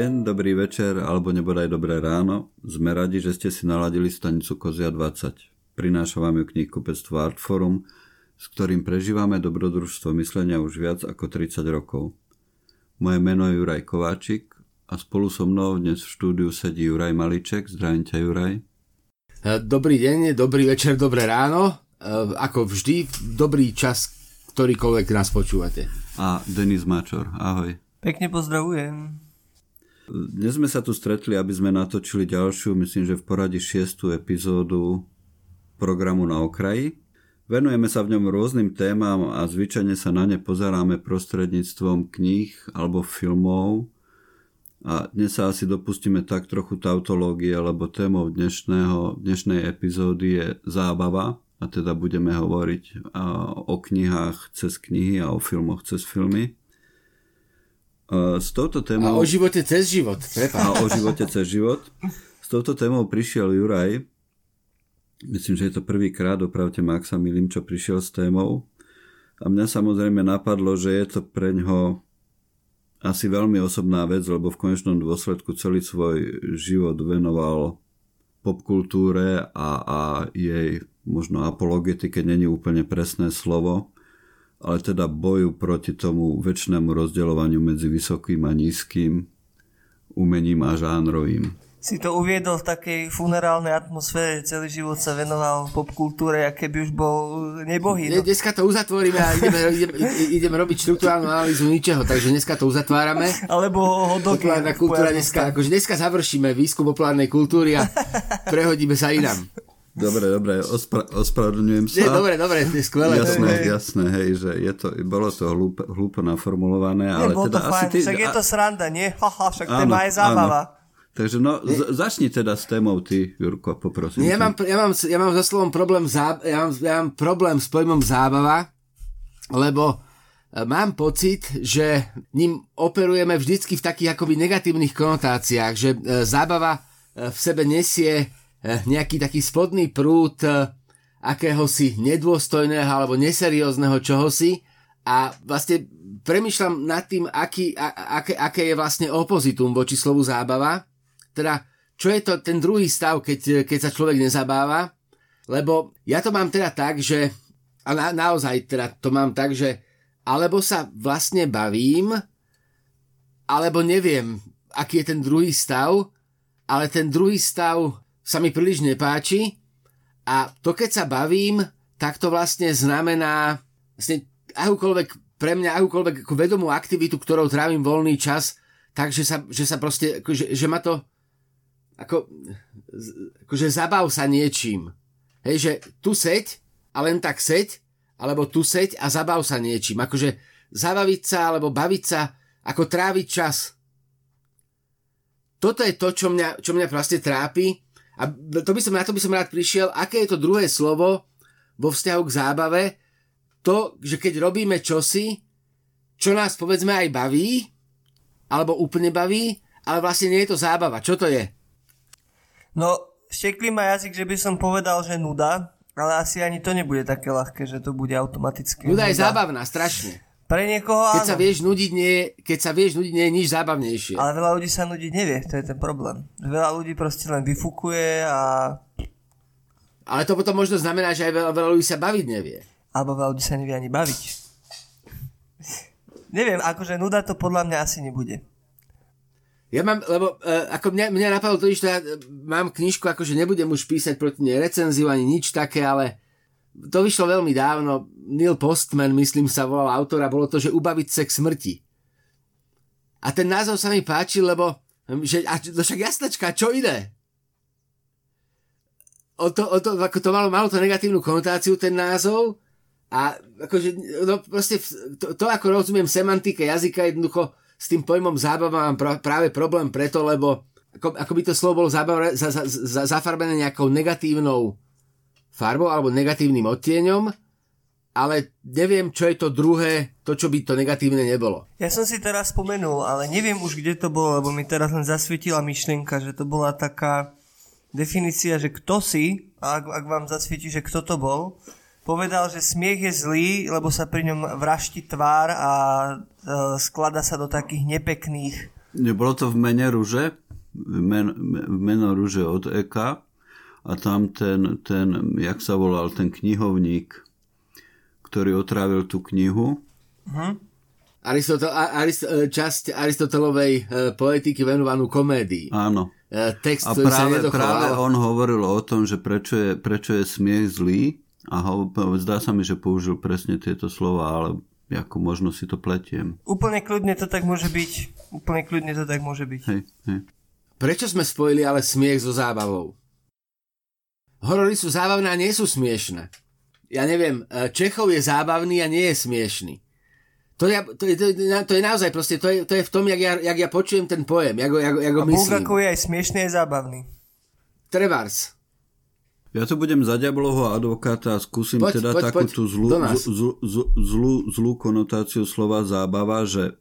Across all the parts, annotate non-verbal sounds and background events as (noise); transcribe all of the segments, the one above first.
deň, dobrý večer alebo nebodaj dobré ráno. Sme radi, že ste si naladili stanicu Kozia 20. Prináša vám ju knihkupectvo Artforum, s ktorým prežívame dobrodružstvo myslenia už viac ako 30 rokov. Moje meno je Juraj Kováčik a spolu so mnou dnes v štúdiu sedí Juraj Maliček. Zdravím ťa, Juraj. E, dobrý deň, dobrý večer, dobré ráno. E, ako vždy, dobrý čas, ktorýkoľvek nás počúvate. A Denis Mačor, ahoj. Pekne pozdravujem. Dnes sme sa tu stretli, aby sme natočili ďalšiu, myslím, že v poradí šiestu epizódu programu na okraji. Venujeme sa v ňom rôznym témam a zvyčajne sa na ne pozeráme prostredníctvom kníh alebo filmov. A dnes sa asi dopustíme tak trochu tautológie, lebo témou dnešného, dnešnej epizódy je zábava a teda budeme hovoriť o knihách cez knihy a o filmoch cez filmy. S touto témou... A o živote cez život. A o živote cez život. S touto témou prišiel Juraj. Myslím, že je to prvýkrát, opravte ma, ak sa milím, čo prišiel s témou. A mňa samozrejme napadlo, že je to pre ňo asi veľmi osobná vec, lebo v konečnom dôsledku celý svoj život venoval popkultúre a, a jej možno apologetike není úplne presné slovo ale teda boju proti tomu väčšnému rozdeľovaniu medzi vysokým a nízkym umením a žánrovým. Si to uviedol v takej funerálnej atmosfére, celý život sa venoval popkultúre, aké by už bol nebohý. No. Dneska to uzatvoríme a ideme, (laughs) ideme, ideme robiť štruktúrálnu analýzu ničeho, takže dneska to uzatvárame. Alebo hodnoty. Populárna kultúra dneska, akože dneska završíme výskum populárnej kultúry a (laughs) prehodíme sa inám. Dobre, dobre, ospra- ospravedlňujem sa. Nie, dobre, dobre, to je skvelé. Jasné, hej. jasné, hej, že je to, bolo to hlúpo, hlúpo naformulované, ale nie, teda to asi ty... Však je to sranda, nie? Haha, však áno, téma je zábava. Áno. Takže no, z- začni teda s témou ty, Jurko, poprosím. Ja mám, ja mám, ja mám za slovom problém, zá, ja mám, ja mám problém s pojmom zábava, lebo e, mám pocit, že ním operujeme vždycky v takých akoby negatívnych konotáciách, že e, zábava e, v sebe nesie nejaký taký spodný prúd eh, akéhosi nedôstojného alebo neseriózneho čohosi a vlastne premyšľam nad tým, aký, a, aké, aké je vlastne opozitum voči slovu zábava. Teda, čo je to ten druhý stav, keď, keď sa človek nezabáva. Lebo ja to mám teda tak, že a na, naozaj teda to mám tak, že alebo sa vlastne bavím, alebo neviem, aký je ten druhý stav, ale ten druhý stav sa mi príliš nepáči a to keď sa bavím, tak to vlastne znamená vlastne akúkoľvek, pre mňa akúkoľvek ako vedomú aktivitu, ktorou trávim voľný čas, takže sa, že sa proste, že, že ma to ako, akože zabav sa niečím. Hej, že tu seď a len tak seď, alebo tu seď a zabav sa niečím. Akože zabaviť sa alebo baviť sa, ako tráviť čas. Toto je to, čo mňa, čo mňa proste trápi a to by som, na to by som rád prišiel, aké je to druhé slovo vo vzťahu k zábave, to, že keď robíme čosi, čo nás povedzme aj baví, alebo úplne baví, ale vlastne nie je to zábava. Čo to je? No, šteklý ma jazyk, že by som povedal, že nuda, ale asi ani to nebude také ľahké, že to bude automaticky. Nuda, nuda. je zábavná, strašne. Pre niekoho keď áno. sa vieš nudiť, nie, keď sa vieš nudiť, nie je nič zábavnejšie. Ale veľa ľudí sa nudiť nevie, to je ten problém. Veľa ľudí proste len vyfukuje a... Ale to potom možno znamená, že aj veľa, veľa ľudí sa baviť nevie. Alebo veľa ľudí sa nevie ani baviť. Neviem, akože nuda to podľa mňa asi nebude. Ja mám, lebo uh, ako mňa, mňa napadlo to, že ja mám knižku, akože nebudem už písať proti nej recenziu ani nič také, ale to vyšlo veľmi dávno, Neil Postman, myslím sa volal autora, bolo to, že ubaviť sex smrti. A ten názov sa mi páčil, lebo že, a, no však jasnačka, čo ide? O to, o to, ako to malo, malo to negatívnu konotáciu, ten názov, a akože, no proste, to, to ako rozumiem semantike jazyka, jednoducho s tým pojmom zábava mám pra, práve problém preto, lebo ako, ako by to slovo bolo zábava, za, za, za, zafarbené nejakou negatívnou farbou alebo negatívnym odtieňom, ale neviem, čo je to druhé, to, čo by to negatívne nebolo. Ja som si teraz spomenul, ale neviem už, kde to bolo, lebo mi teraz len zasvietila myšlienka, že to bola taká definícia, že kto si, ak, ak vám zasvieti, že kto to bol, povedal, že smiech je zlý, lebo sa pri ňom vrašti tvár a e, sklada sa do takých nepekných Nebolo to v mene rúže? Men, meno rúže od Eka a tam ten, ten, jak sa volal, ten knihovník, ktorý otrávil tú knihu. Uh-huh. Aristotel, Arist, e, časť Aristotelovej e, poetiky venovanú komédii. Áno. E, text, a práve, práve on hovoril o tom, že prečo je, prečo je smiech zlý a ho, zdá sa mi, že použil presne tieto slova, ale ako možno si to pletiem. Úplne kľudne to tak môže byť. Úplne kľudne to tak môže byť. Hej, hej. Prečo sme spojili ale smiech so zábavou? Horory sú zábavné a nie sú smiešne. Ja neviem, e, Čechov je zábavný a nie je smiešný. To je, to, je, to, je, to je naozaj proste, to je, to je v tom, jak ja, jak ja počujem ten pojem, jak, jak, jak ho myslím. A Bulgakov je aj smiešný, aj zábavný. Trevars. Ja tu budem za diablovho advokáta a skúsim poď, teda poď, takú poď, tú zlú, zlú, zlú, zlú, zlú konotáciu slova zábava, že,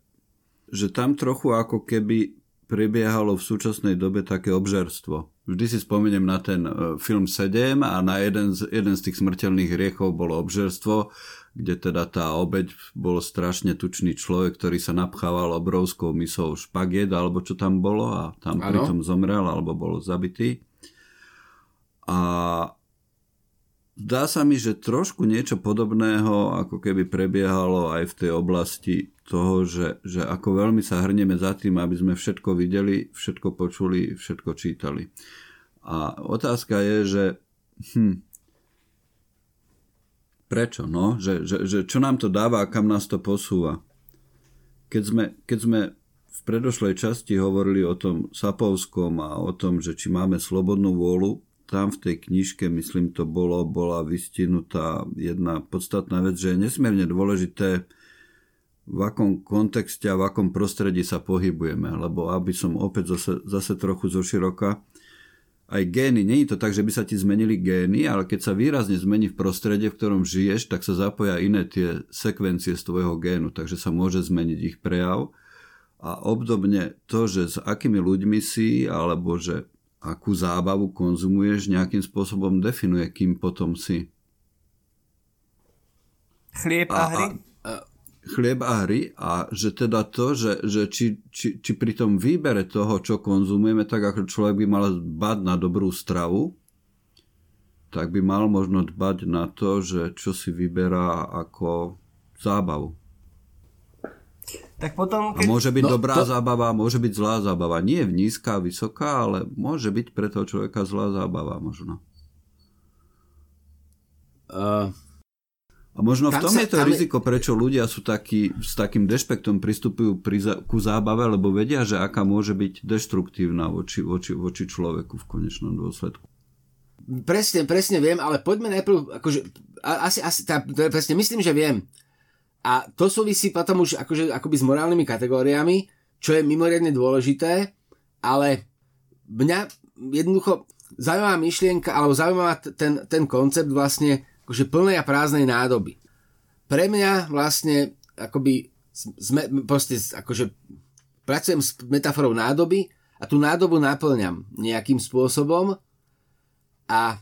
že tam trochu ako keby prebiehalo v súčasnej dobe také obžerstvo. Vždy si spomeniem na ten e, film 7 a na jeden z, jeden z tých smrteľných hriechov bolo obžerstvo, kde teda tá obeď bol strašne tučný človek, ktorý sa napchával obrovskou misou špagiet, alebo čo tam bolo a tam ano. pritom zomrel alebo bol zabitý. A Zdá sa mi, že trošku niečo podobného ako keby prebiehalo aj v tej oblasti toho, že, že ako veľmi sa hrnieme za tým, aby sme všetko videli, všetko počuli, všetko čítali. A otázka je, že hm, prečo? No? Že, že, že čo nám to dáva a kam nás to posúva? Keď sme, keď sme v predošlej časti hovorili o tom Sapovskom a o tom, že či máme slobodnú vôľu, tam v tej knižke, myslím to bolo, bola vystihnutá jedna podstatná vec, že je nesmierne dôležité v akom kontexte a v akom prostredí sa pohybujeme, lebo aby som opäť zase, zase trochu zoširoka, aj gény, nie je to tak, že by sa ti zmenili gény, ale keď sa výrazne zmení v prostredie, v ktorom žiješ, tak sa zapoja iné tie sekvencie z tvojho génu, takže sa môže zmeniť ich prejav. A obdobne to, že s akými ľuďmi si, alebo že akú zábavu konzumuješ, nejakým spôsobom definuje, kým potom si. Chlieb a, a hry? A, chlieb a hry a že teda to, že, že či, či, či pri tom výbere toho, čo konzumujeme, tak ako človek by mal dbať na dobrú stravu, tak by mal možno dbať na to, že čo si vyberá ako zábavu. Tak potom, keď... A môže byť no, dobrá to... zábava, môže byť zlá zábava. Nie je nízka, vysoká, ale môže byť pre toho človeka zlá zábava možno. Uh, a možno v tom sa, je to riziko, prečo ľudia sú takí, s takým dešpektom pristupujú pri, ku zábave, lebo vedia, že aká môže byť deštruktívna voči, voči, voči človeku v konečnom dôsledku. Presne, presne viem, ale poďme najprv, akože, asi, asi tá, presne myslím, že viem. A to súvisí potom už akože, akoby s morálnymi kategóriami, čo je mimoriadne dôležité, ale mňa jednoducho zaujímavá myšlienka, alebo zaujímavá ten, ten koncept vlastne akože plnej a prázdnej nádoby. Pre mňa vlastne akoby sme, proste akože pracujem s metaforou nádoby a tú nádobu naplňam nejakým spôsobom a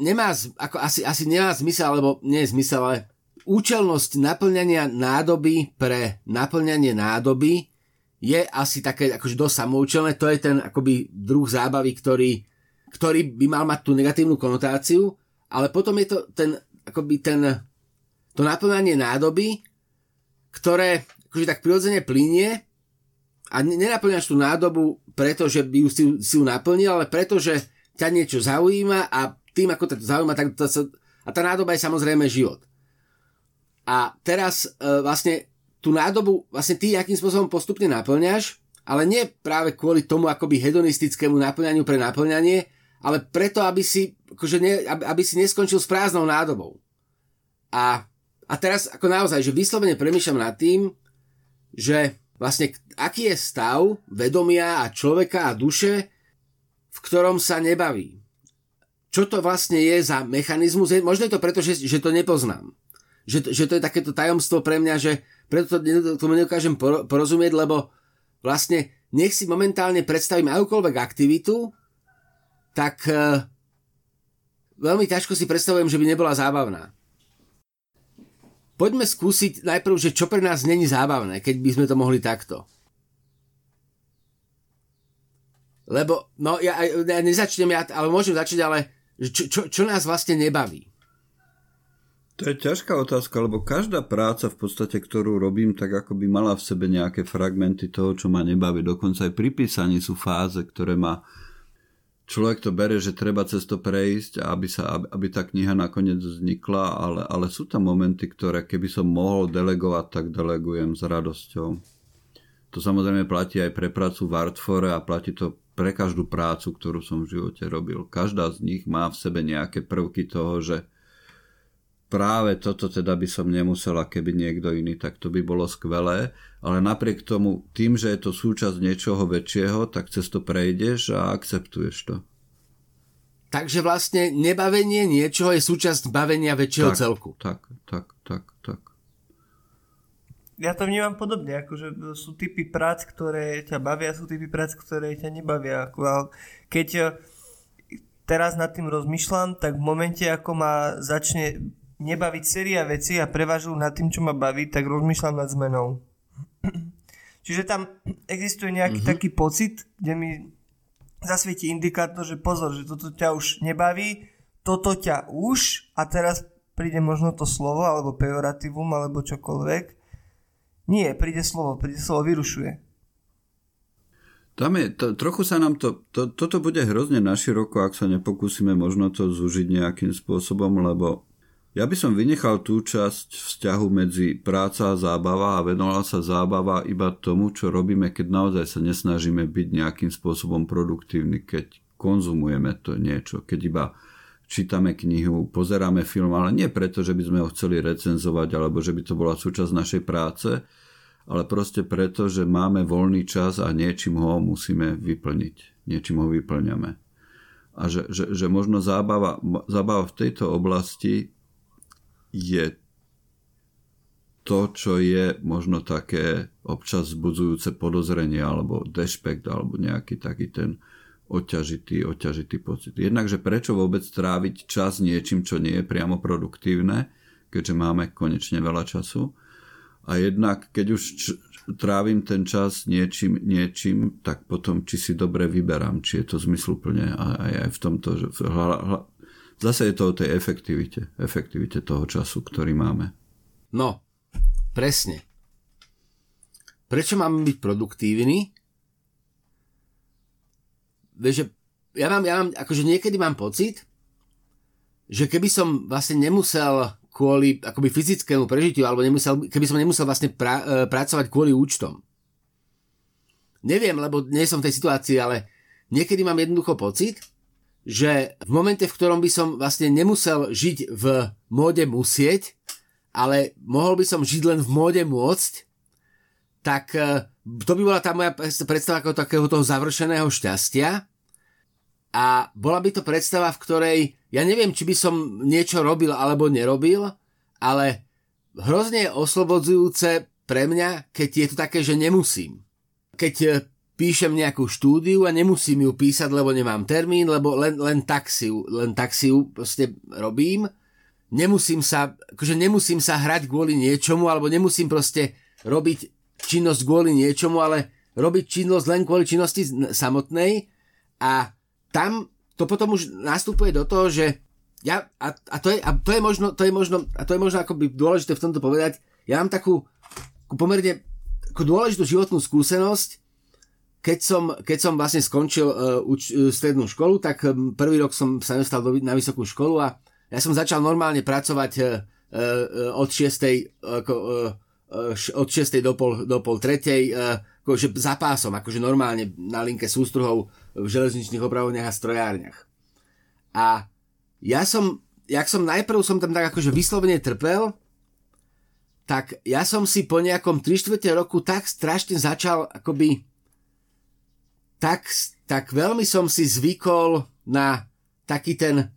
nemá, ako asi, asi nemá zmysel, alebo nie je zmysel, ale účelnosť naplňania nádoby pre naplňanie nádoby je asi také akože dosť samoučelné. To je ten akoby druh zábavy, ktorý, ktorý by mal mať tú negatívnu konotáciu, ale potom je to ten, akoby ten, to naplňanie nádoby, ktoré akože tak prirodzene plinie a nenaplňaš tú nádobu preto, že by ju si, si ju naplnil, ale preto, že ťa niečo zaujíma a tým, ako to zaujíma, tak to sa, a tá nádoba je samozrejme život. A teraz e, vlastne tú nádobu vlastne ty akým spôsobom postupne naplňaš, ale nie práve kvôli tomu akoby hedonistickému naplňaniu pre naplňanie, ale preto, aby si, akože ne, aby, aby si neskončil s prázdnou nádobou. A, a teraz ako naozaj, že vyslovene premýšľam nad tým, že vlastne aký je stav vedomia a človeka a duše, v ktorom sa nebaví. Čo to vlastne je za mechanizmus? Možno je to preto, že, že to nepoznám že, že to je takéto tajomstvo pre mňa, že preto to, tomu nedokážem porozumieť, lebo vlastne nech si momentálne predstavím akúkoľvek aktivitu, tak uh, veľmi ťažko si predstavujem, že by nebola zábavná. Poďme skúsiť najprv, že čo pre nás není zábavné, keď by sme to mohli takto. Lebo, no ja, ja nezačnem, ja, ale môžem začať, ale čo, čo, čo nás vlastne nebaví? To je ťažká otázka, lebo každá práca v podstate, ktorú robím, tak ako by mala v sebe nejaké fragmenty toho, čo ma nebaví. Dokonca aj pri písaní sú fáze, ktoré ma človek to bere, že treba cez to prejsť, aby, sa, aby, aby tá kniha nakoniec vznikla, ale, ale sú tam momenty, ktoré keby som mohol delegovať, tak delegujem s radosťou. To samozrejme platí aj pre prácu v Artfore a platí to pre každú prácu, ktorú som v živote robil. Každá z nich má v sebe nejaké prvky toho, že práve toto teda by som nemusela, keby niekto iný, tak to by bolo skvelé, ale napriek tomu, tým, že je to súčasť niečoho väčšieho, tak cez to prejdeš a akceptuješ to. Takže vlastne nebavenie niečoho je súčasť bavenia väčšieho tak, celku. Tak, tak, tak, tak. Ja to vnímam podobne, akože sú typy prác, ktoré ťa bavia, sú typy prác, ktoré ťa nebavia. Keď teraz nad tým rozmýšľam, tak v momente, ako ma začne nebaviť séria veci a prevažujú nad tým, čo ma baví, tak rozmýšľam nad zmenou. (clears throat) Čiže tam existuje nejaký mm-hmm. taký pocit, kde mi zasvieti indikátor, že pozor, že toto ťa už nebaví, toto ťa už a teraz príde možno to slovo alebo pejoratívum alebo čokoľvek. Nie, príde slovo, príde slovo vyrušuje. Tam je, to, trochu sa nám to, to, toto bude hrozne naširoko, ak sa nepokúsime možno to zúžiť nejakým spôsobom, lebo ja by som vynechal tú časť vzťahu medzi práca a zábava a venoval sa zábava iba tomu, čo robíme, keď naozaj sa nesnažíme byť nejakým spôsobom produktívny, keď konzumujeme to niečo, keď iba čítame knihu, pozeráme film, ale nie preto, že by sme ho chceli recenzovať alebo že by to bola súčasť našej práce, ale proste preto, že máme voľný čas a niečím ho musíme vyplniť. Niečím ho vyplňame. A že, že, že možno zábava, zábava v tejto oblasti je to, čo je možno také občas zbudzujúce podozrenie alebo dešpekt alebo nejaký taký ten oťažitý, oťažitý pocit. Jednak, že prečo vôbec tráviť čas niečím, čo nie je priamo produktívne, keďže máme konečne veľa času. A jednak, keď už č- trávim ten čas niečím, niečím, tak potom či si dobre vyberám, či je to zmysluplne aj, aj v tomto, že hla, hla, Zase je to o tej efektivite, efektivite toho času, ktorý máme. No, presne. Prečo máme byť produktívni? Vieš, že ja mám, ja mám, akože niekedy mám pocit, že keby som vlastne nemusel kvôli akoby fyzickému prežitiu, alebo nemusel, keby som nemusel vlastne pra, e, pracovať kvôli účtom. Neviem, lebo nie som v tej situácii, ale niekedy mám jednoducho pocit, že v momente, v ktorom by som vlastne nemusel žiť v móde musieť, ale mohol by som žiť len v móde môcť, tak e, to by bola tá moja predstava ako takého toho završeného šťastia. A bola by to predstava, v ktorej ja neviem, či by som niečo robil alebo nerobil, ale hrozne je oslobodzujúce pre mňa, keď je to také, že nemusím. Keď e, píšem nejakú štúdiu a nemusím ju písať, lebo nemám termín, lebo len, len tak si ju, len tak si ju proste robím. Nemusím sa, akože nemusím sa hrať kvôli niečomu, alebo nemusím proste robiť činnosť kvôli niečomu, ale robiť činnosť len kvôli činnosti samotnej a tam to potom už nastupuje do toho, že ja, a, a, to je, a to je možno, to je možno, a to je možno akoby dôležité v tomto povedať, ja mám takú, takú pomerne takú dôležitú životnú skúsenosť, keď som, keď som vlastne skončil uh, uč, uh, strednú školu, tak um, prvý rok som sa dostal do, na vysokú školu a ja som začal normálne pracovať uh, uh, od 6. Uh, uh, od 6. do pol, do pol tretej, uh, akože za pásom, akože normálne na linke sústruhov v železničných opravovniach a strojárniach. A ja som, jak som najprv som tam tak akože vyslovene trpel, tak ja som si po nejakom 3 roku tak strašne začal akoby tak, tak veľmi som si zvykol na taký ten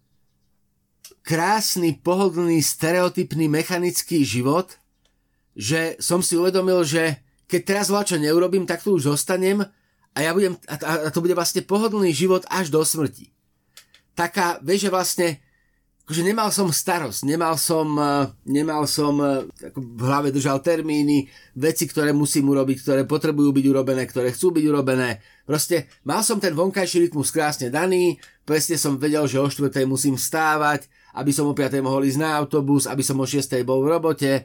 krásny, pohodlný, stereotypný, mechanický život, že som si uvedomil, že keď teraz čo neurobím, tak tu už zostanem a, ja budem, a, to bude vlastne pohodlný život až do smrti. Taká, vieš, že vlastne akože nemal som starosť, nemal som, eh, nemal som eh, ako v hlave držal termíny, veci, ktoré musím urobiť, ktoré potrebujú byť urobené, ktoré chcú byť urobené. Proste mal som ten vonkajší rytmus krásne daný, presne som vedel, že o 4. musím stávať, aby som o 5. mohol ísť na autobus, aby som o 6. bol v robote, e,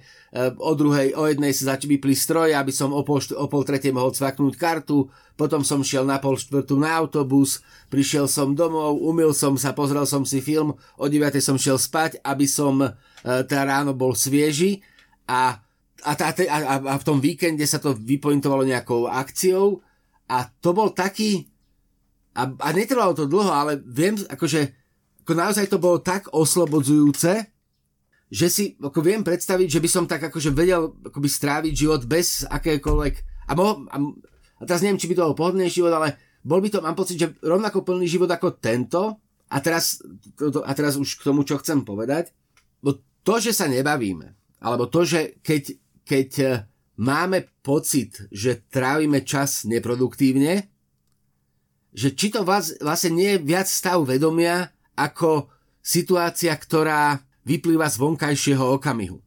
o druhej, o jednej sa začali vypli stroje, aby som o pol, o pol tretej mohol cvaknúť kartu, potom som šiel na pol štvrtú na autobus, prišiel som domov, umil som sa, pozrel som si film, o 9. som šiel spať, aby som e, teda ráno bol svieži a, a, tá, a, a v tom víkende sa to vypointovalo nejakou akciou a to bol taký a, a netrvalo to dlho, ale viem, akože ako naozaj to bolo tak oslobodzujúce, že si ako viem predstaviť, že by som tak akože vedel akoby stráviť život bez akékoľvek a, mo, a, a teraz neviem, či by to bol pohodlný život, ale bol by to, mám pocit, že rovnako plný život ako tento. A teraz, a teraz už k tomu, čo chcem povedať, bo to, že sa nebavíme, alebo to, že keď, keď e, máme pocit, že trávime čas neproduktívne, že či to vás, vlastne nie je viac stav vedomia, ako situácia, ktorá vyplýva z vonkajšieho okamihu.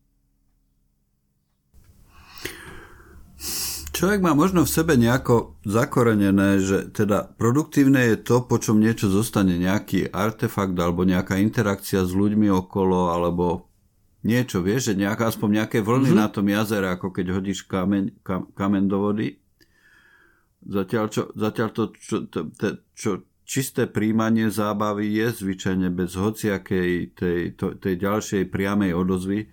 Človek má možno v sebe nejako zakorenené, že teda produktívne je to, po čom niečo zostane, nejaký artefakt alebo nejaká interakcia s ľuďmi okolo, alebo niečo, vieš, že nejaká, aspoň nejaké vlny mm-hmm. na tom jazere, ako keď hodíš kameň, kam, kameň do vody. Zatiaľ, čo, zatiaľ to, čo, to, to, čo, čisté príjmanie zábavy je zvyčajne bez hociakej tej, to, tej ďalšej priamej odozvy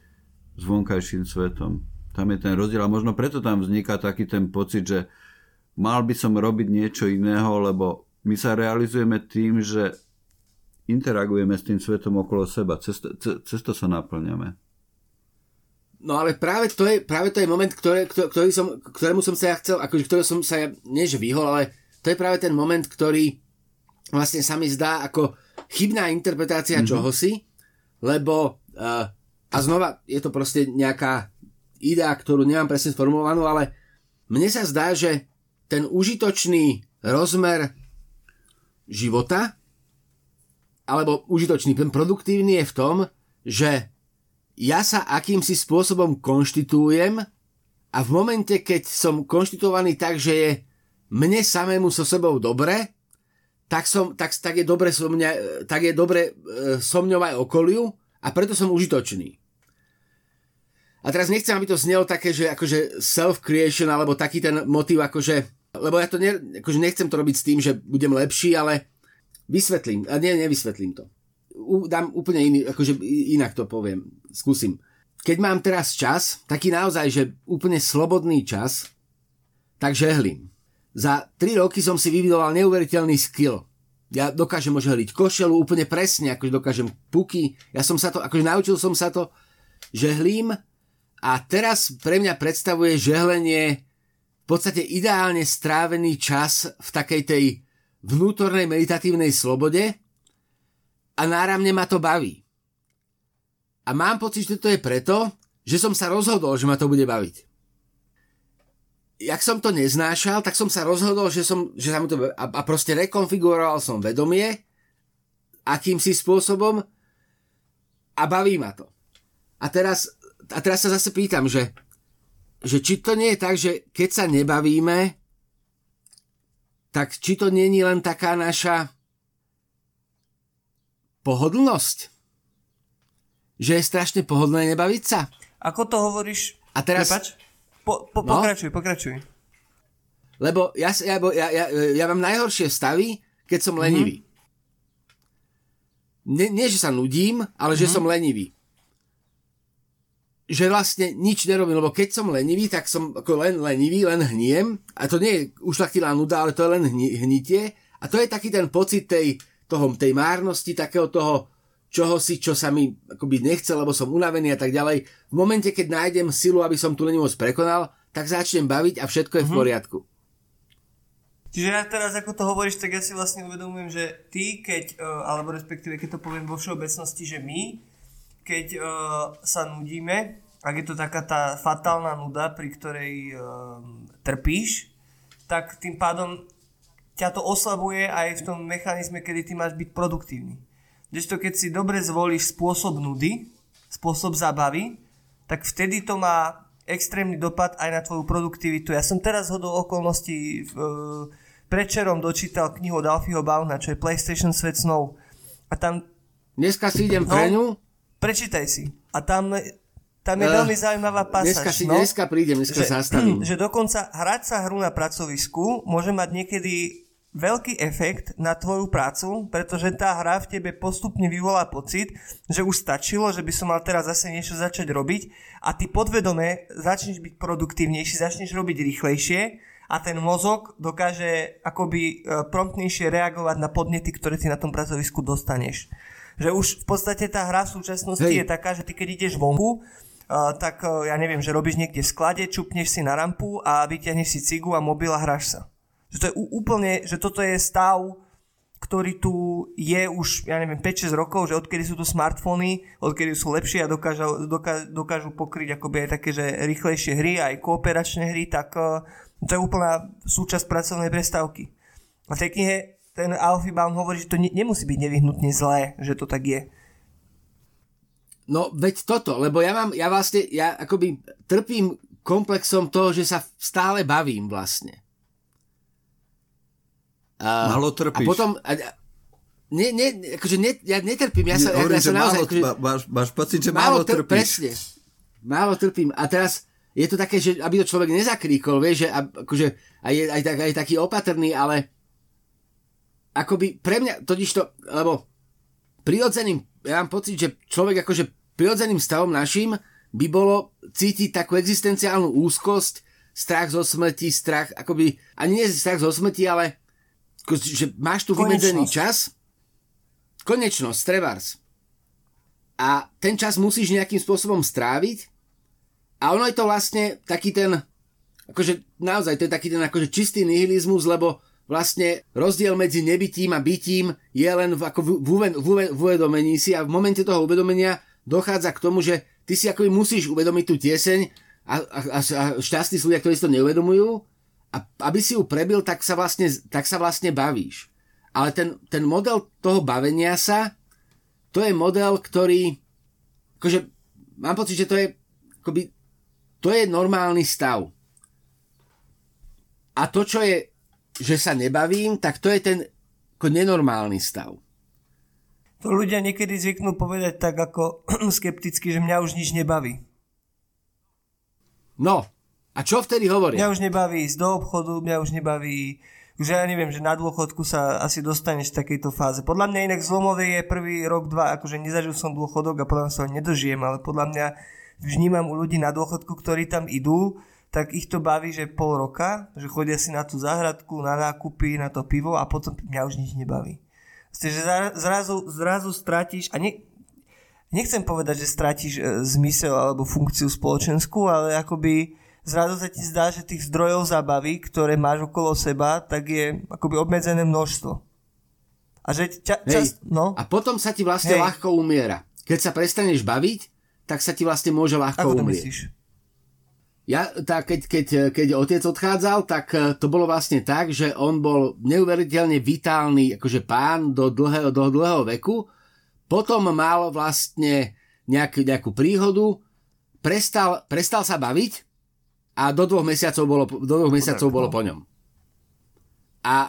s vonkajším svetom. Tam je ten rozdiel a možno preto tam vzniká taký ten pocit, že mal by som robiť niečo iného, lebo my sa realizujeme tým, že interagujeme s tým svetom okolo seba. Cez, cez to sa naplňame. No ale práve to je, práve to je moment, ktoré, ktorý som, ktorému som sa ja chcel, akože ktorého som sa ja, nie že vyhol, ale to je práve ten moment, ktorý vlastne sa mi zdá ako chybná interpretácia mm-hmm. čohosi, lebo uh, a znova je to proste nejaká idea, ktorú nemám presne sformulovanú, ale mne sa zdá, že ten užitočný rozmer života alebo užitočný, ten produktívny je v tom, že ja sa akýmsi spôsobom konštitujem a v momente, keď som konštituovaný tak, že je mne samému so sebou dobre, tak, som, tak, tak je dobre, so mňa, tak je dobre e, so mňou aj okoliu a preto som užitočný. A teraz nechcem, aby to znelo také, že akože self-creation alebo taký ten motiv, akože, lebo ja to ne, akože nechcem to robiť s tým, že budem lepší, ale vysvetlím, a nie, nevysvetlím to. U, dám úplne iný, akože inak to poviem, skúsim. Keď mám teraz čas, taký naozaj, že úplne slobodný čas, tak žehlím. Za 3 roky som si vyvidoval neuveriteľný skill. Ja dokážem ožehliť košelu úplne presne, akože dokážem puky. Ja som sa to, akože naučil som sa to, žehlím a teraz pre mňa predstavuje žehlenie v podstate ideálne strávený čas v takej tej vnútornej meditatívnej slobode a náramne ma to baví. A mám pocit, že to je preto, že som sa rozhodol, že ma to bude baviť jak som to neznášal, tak som sa rozhodol, že, som, že sa mu to... A, a proste rekonfiguroval som vedomie akýmsi spôsobom a baví ma to. A teraz, a teraz sa zase pýtam, že, že či to nie je tak, že keď sa nebavíme, tak či to nie je len taká naša pohodlnosť? Že je strašne pohodlné nebaviť sa? Ako to hovoríš? A teraz, Prepač? Po, po, no? Pokračuj, pokračuj. Lebo ja, ja, ja, ja, ja mám najhoršie stavy, keď som mhm. lenivý. Mm-hmm. Nie, nie, že sa nudím, ale mm-hmm. že mhm. som lenivý. Že vlastne nič nerobím, lebo keď som lenivý, tak som ako len lenivý, len hniem. A to nie je ušlachtilá nuda, ale to je len hni, hnitie. A to je taký ten pocit tej, toho, tej márnosti, takého toho, čoho si, čo sa mi akoby nechce, lebo som unavený a tak ďalej. V momente, keď nájdem silu, aby som tú lenivosť prekonal, tak začnem baviť a všetko je v mhm. poriadku. Čiže ja teraz, ako to hovoríš, tak ja si vlastne uvedomujem, že ty, keď, e, alebo respektíve, keď to poviem vo všeobecnosti, že my, keď uh, sa nudíme, ak je to taká tá fatálna nuda, pri ktorej uh, trpíš, tak tým pádom ťa to oslabuje aj v tom mechanizme, kedy ty máš byť produktívny. Kdežto keď si dobre zvolíš spôsob nudy, spôsob zábavy, tak vtedy to má extrémny dopad aj na tvoju produktivitu. Ja som teraz hodol okolností v, predčerom dočítal knihu od Alfieho Bauna, čo je PlayStation Svet snov. A tam... Dneska si idem no, pre ňu. Prečítaj si. A tam, tam je uh, veľmi zaujímavá pasáž. Dneska, si, no, dneska prídem, dneska že, zastavím. (clears throat) Že dokonca hrať sa hru na pracovisku môže mať niekedy veľký efekt na tvoju prácu, pretože tá hra v tebe postupne vyvolá pocit, že už stačilo, že by som mal teraz zase niečo začať robiť a ty podvedome začneš byť produktívnejší, začneš robiť rýchlejšie a ten mozog dokáže akoby e, promptnejšie reagovať na podnety, ktoré ty na tom pracovisku dostaneš. Že už v podstate tá hra v súčasnosti Hej. je taká, že ty keď ideš vonku, Uh, tak uh, ja neviem, že robíš niekde v sklade, čupneš si na rampu a vyťahneš si cigu a mobil a hráš sa. Že to je úplne, že toto je stav, ktorý tu je už, ja neviem, 5-6 rokov, že odkedy sú tu smartfóny, odkedy sú lepšie a dokážu, dokážu, dokážu pokryť akoby aj také, že rýchlejšie hry, aj kooperačné hry, tak uh, to je úplná súčasť pracovnej prestávky. A v tej knihe ten Alfie Baum hovorí, že to ne, nemusí byť nevyhnutne zlé, že to tak je. No veď toto, lebo ja mám, ja vlastne, ja akoby trpím komplexom toho, že sa stále bavím vlastne. A, Malo trpíš. A potom... A, ne, ne, akože ne, ja netrpím, ja sa, Hovorím, ja sa naozaj... Málo, akože, máš, máš pocit, že málo, málo trpíš. Presne. Málo trpím. A teraz je to také, že aby to človek nezakríkol, vieš, že akože aj, aj, aj, aj taký opatrný, ale akoby pre mňa, totiž to, lebo prirodzeným, ja mám pocit, že človek akože prirodzeným stavom našim by bolo cítiť takú existenciálnu úzkosť, strach zo smrti, strach, akoby, ani nie strach zo smrti, ale že máš tu vymedzený čas, konečnosť, trebárs. A ten čas musíš nejakým spôsobom stráviť? A ono je to vlastne taký ten, akože naozaj to je taký ten akože čistý nihilizmus, lebo vlastne rozdiel medzi nebytím a bytím je len v, ako v, v, v, v uvedomení si a v momente toho uvedomenia dochádza k tomu, že ty si akoby musíš uvedomiť tú tieseň a, a, a, šťastní ľudia, ktorí si to neuvedomujú a aby si ju prebil, tak sa vlastne, tak sa vlastne bavíš. Ale ten, ten model toho bavenia sa, to je model, ktorý, akože, mám pocit, že to je, akoby, to je normálny stav. A to, čo je, že sa nebavím, tak to je ten ako nenormálny stav. To ľudia niekedy zvyknú povedať tak ako (clears throat) skepticky, že mňa už nič nebaví. No, a čo vtedy hovoria? Mňa už nebaví ísť do obchodu, mňa už nebaví že ja neviem, že na dôchodku sa asi dostaneš v takejto fáze. Podľa mňa inak zlomové je prvý rok, dva, akože nezažil som dôchodok a podľa mňa sa ho nedožijem, ale podľa mňa vnímam u ľudí na dôchodku, ktorí tam idú, tak ich to baví, že pol roka, že chodia si na tú záhradku, na nákupy, na to pivo a potom mňa už nič nebaví. Ste, že zrazu, zrazu stratíš, a ne, nechcem povedať, že stratíš e, zmysel alebo funkciu spoločenskú, ale akoby zrazu sa ti zdá, že tých zdrojov zábavy, ktoré máš okolo seba, tak je akoby obmedzené množstvo. A že ča, čas, no? A potom sa ti vlastne Hej. ľahko umiera. Keď sa prestaneš baviť, tak sa ti vlastne môže ľahko Ako to umrieť. Myslíš? Ja, tak keď, keď, keď otec odchádzal, tak eh, to bolo vlastne tak, že on bol neuveriteľne vitálny akože pán do dlhého, do dlhého veku, potom mal vlastne nejak, nejakú príhodu, prestal, prestal sa baviť a do dvoch mesiacov bolo, do dvoch mesiacov bolo po ňom. A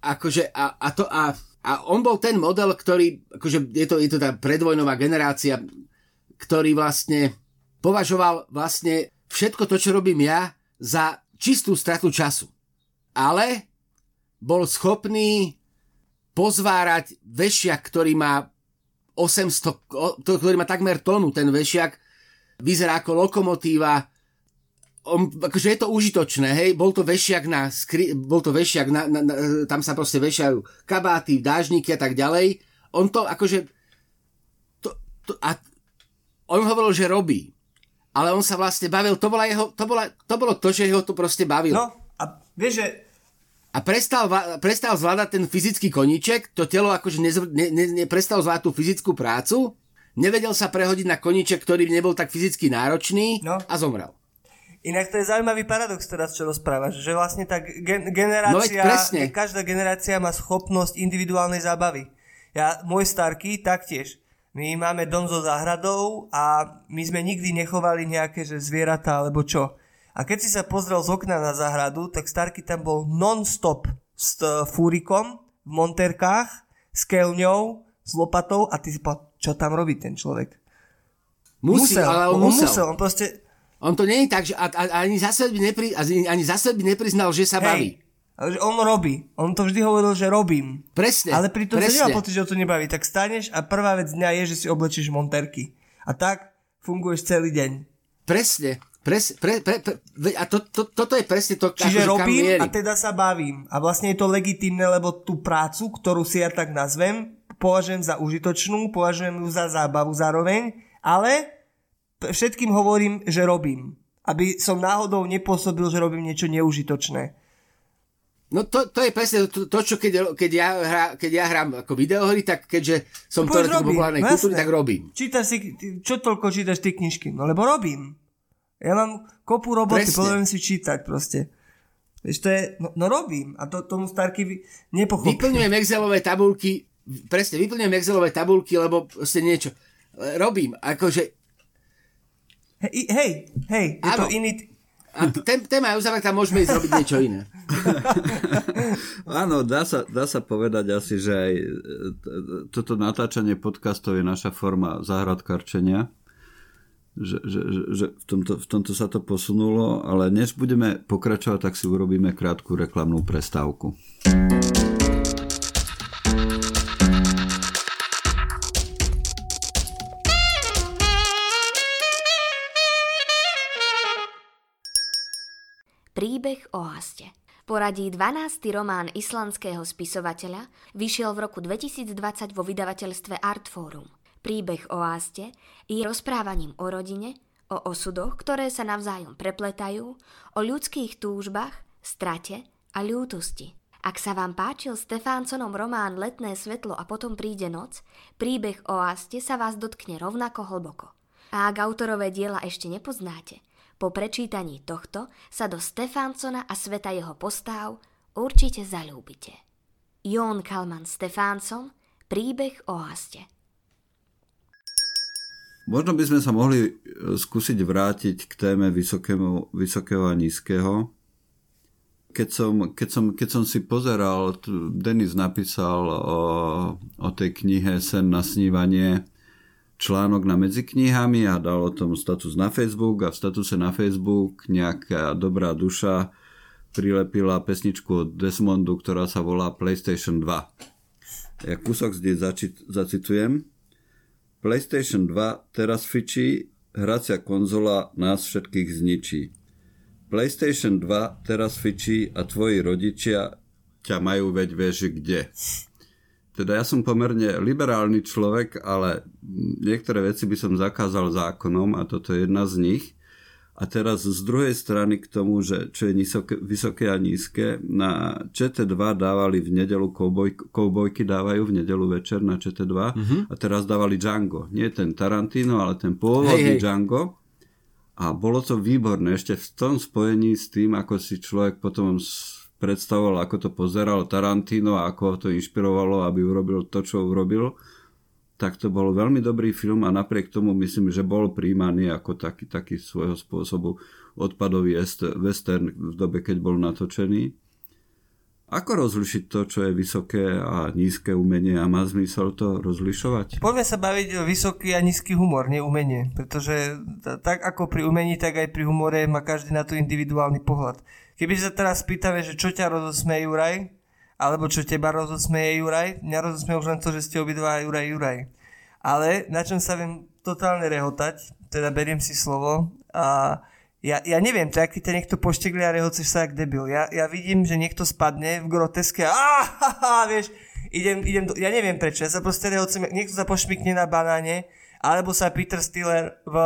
akože a, a, to, a, a on bol ten model, ktorý, akože je to, je to tá predvojnová generácia, ktorý vlastne považoval vlastne všetko to, čo robím ja, za čistú stratu času. Ale bol schopný pozvárať vešiak, ktorý má 800, ktorý má takmer tonu, ten vešiak vyzerá ako lokomotíva, on, akože je to užitočné, hej, bol to vešiak na, skri, bol to vešiak na, na, na, tam sa proste vešiajú kabáty, dážniky a tak ďalej. On to akože, to, to, a on hovoril, že robí. Ale on sa vlastne bavil, to, bola jeho, to, bola, to bolo to, že ho to proste bavilo. No, a vieš, že a prestal, prestal zvládať ten fyzický koníček, to telo akože ne, ne, ne, ne prestal zvládať tú fyzickú prácu, nevedel sa prehodiť na koníček, ktorý nebol tak fyzicky náročný no. a zomrel. Inak to je zaujímavý paradox teraz, čo rozprávaš, že vlastne tá gen- generácia, no každá generácia má schopnosť individuálnej zábavy. Ja, môj starky taktiež. My máme dom so záhradou a my sme nikdy nechovali nejaké že zvieratá alebo čo. A keď si sa pozrel z okna na záhradu, tak Starky tam bol non-stop s t- fúrikom v monterkách, s keľňou, s lopatou a ty si povedal, čo tam robí ten človek? Musí, musel, ale on, on musel. musel. On proste... On to nie je tak, že a, a, ani, za by nepri, ani za by nepriznal, že sa Hej. baví. Ale on robí. On to vždy hovoril, že robím. Presne. Ale pri tom sa nemá pocit, že ho to nebaví. Tak staneš a prvá vec dňa je, že si oblečíš monterky. A tak funguješ celý deň. Presne. Pres, pre, pre, pre, a to, to, toto je presne to, Čiže ako, robím a teda sa bavím. A vlastne je to legitimné, lebo tú prácu, ktorú si ja tak nazvem, považujem za užitočnú, považujem ju za zábavu zároveň, ale všetkým hovorím, že robím. Aby som náhodou nepôsobil, že robím niečo neužitočné. No to, to je presne to, to čo keď, keď, ja hra, keď ja hrám ako videohry, tak keďže som to populárnej no kultúry, tak robím. Čítaš si, čo toľko čítaš tie knižky? No lebo robím. Ja mám kopu roboty, potrebujem si čítať proste. Vieš, to je, no, no robím a to tomu Starky nepochopí. Vyplňujem Excelové tabulky, presne, vyplňujem Excelové tabulky, lebo proste niečo robím, akože... Hej, hej, hej je to iný, a ten, téma je uzavretá, môžeme ísť robiť niečo iné. (laughs) Áno, dá sa, dá sa povedať asi, že aj e, toto natáčanie podcastov je naša forma záhradkarčenia. Že, že, že, že v, tomto, v tomto sa to posunulo, ale než budeme pokračovať, tak si urobíme krátku reklamnú prestávku. Príbeh o Haste. Poradí 12. román islandského spisovateľa vyšiel v roku 2020 vo vydavateľstve Artforum. Príbeh o Aste je rozprávaním o rodine, o osudoch, ktoré sa navzájom prepletajú, o ľudských túžbách, strate a ľútosti. Ak sa vám páčil Stefánconom román Letné svetlo a potom príde noc, príbeh o Aste sa vás dotkne rovnako hlboko. A ak autorové diela ešte nepoznáte, po prečítaní tohto sa do Stefánsona a sveta jeho postáv určite zalúbite. Jón Kalman Stefánson, príbeh o haste. Možno by sme sa mohli e, skúsiť vrátiť k téme vysokého, vysokého a nízkeho. Keď som, keď, som, keď som si pozeral, Denis napísal o, o tej knihe Sen na snívanie, článok na medzi knihami a dal o tom status na Facebook a v statuse na Facebook nejaká dobrá duša prilepila pesničku od Desmondu, ktorá sa volá PlayStation 2. Ja kúsok zde zači- zacitujem. PlayStation 2 teraz fičí, hracia konzola nás všetkých zničí. PlayStation 2 teraz fičí a tvoji rodičia ťa majú veď vieš kde. Teda ja som pomerne liberálny človek, ale niektoré veci by som zakázal zákonom a toto je jedna z nich. A teraz z druhej strany k tomu, že čo je nísoké, vysoké a nízke, na ČT2 dávali v nedelu kouboj, koubojky dávajú v nedelu večer na ČT2 mm-hmm. a teraz dávali Django. Nie ten Tarantino, ale ten pôvodný hey, hey. Django. A bolo to výborné ešte v tom spojení s tým, ako si človek potom predstavoval, ako to pozeral Tarantino a ako ho to inšpirovalo, aby urobil to, čo urobil, tak to bol veľmi dobrý film a napriek tomu myslím, že bol príjmaný ako taký, taký svojho spôsobu odpadový western v dobe, keď bol natočený. Ako rozlišiť to, čo je vysoké a nízke umenie a má zmysel to rozlišovať? Poďme sa baviť o vysoký a nízky humor, nie umenie. Pretože tak ako pri umení, tak aj pri humore má každý na to individuálny pohľad. Keby sa teraz spýtame, že čo ťa rozosmeje Juraj, alebo čo teba rozosmeje Juraj, mňa rozosmeje už len to, že ste obidva Juraj Juraj. Ale na čom sa viem totálne rehotať, teda beriem si slovo a ja, ja neviem, to aký ťa niekto poštekli a rehoceš sa jak debil. Ja, ja vidím, že niekto spadne v groteske a vieš, idem, idem do, ja neviem prečo, ja sa proste rehocem, niekto sa pošmikne na banáne, alebo sa Peter Stiller v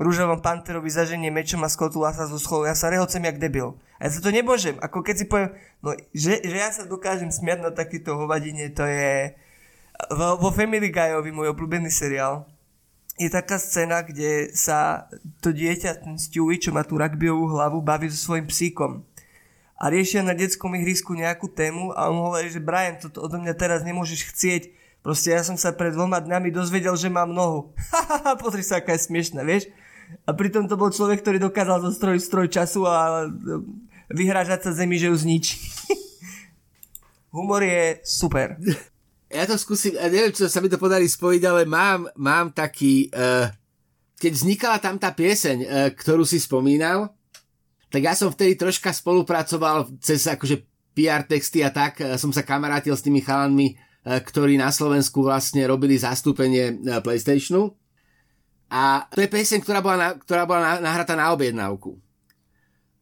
rúžovom panterovi zaženie mečom a skotula sa zo scholu. Ja sa rehocem jak debil. A ja sa to nemôžem. Ako keď si poviem, no, že, že ja sa dokážem smiať na takýto hovadine, to je... Vo, vo Family Guyovi, môj obľúbený seriál, je taká scéna, kde sa to dieťa, ten Stewie, čo má tú rugbyovú hlavu, baví so svojím psíkom. A riešia na detskom ihrisku nejakú tému a on hovorí, že Brian, toto odo mňa teraz nemôžeš chcieť, Proste ja som sa pred dvoma dňami dozvedel, že mám nohu. (laughs) Pozri sa, aká je smiešná, vieš? A pritom to bol človek, ktorý dokázal zostrojiť stroj času a vyhrážať sa zemi, že ju zničí. (laughs) Humor je super. (laughs) Ja to skúsim, ja neviem, čo sa mi to podarí spojiť, ale mám, mám taký... Uh, keď vznikala tam tá pieseň, uh, ktorú si spomínal, tak ja som vtedy troška spolupracoval cez akože PR texty a tak, uh, som sa kamarátil s tými chalanmi, E, ktorí na Slovensku vlastne robili zastúpenie e, PlayStationu. A to je pieseň, ktorá bola, na, ktorá bola nahratá na objednávku.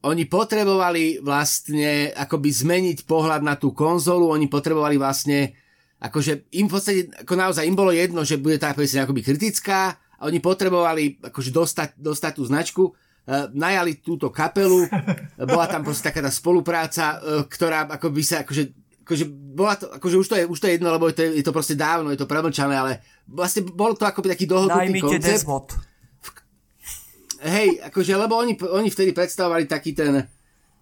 Oni potrebovali vlastne akoby zmeniť pohľad na tú konzolu, oni potrebovali vlastne akože im v podstate, ako naozaj im bolo jedno, že bude tá pieseň akoby kritická a oni potrebovali akože dostať, dostať tú značku, uh, najali túto kapelu, bola tam proste taká tá spolupráca, uh, ktorá akoby sa akože akože, bola to, akože už, to je, už to je jedno, lebo je to, je to proste dávno, je to premlčané, ale vlastne bol to akoby taký dohodnutý koncept. Desmod. Hej, akože, lebo oni, oni vtedy predstavovali taký ten,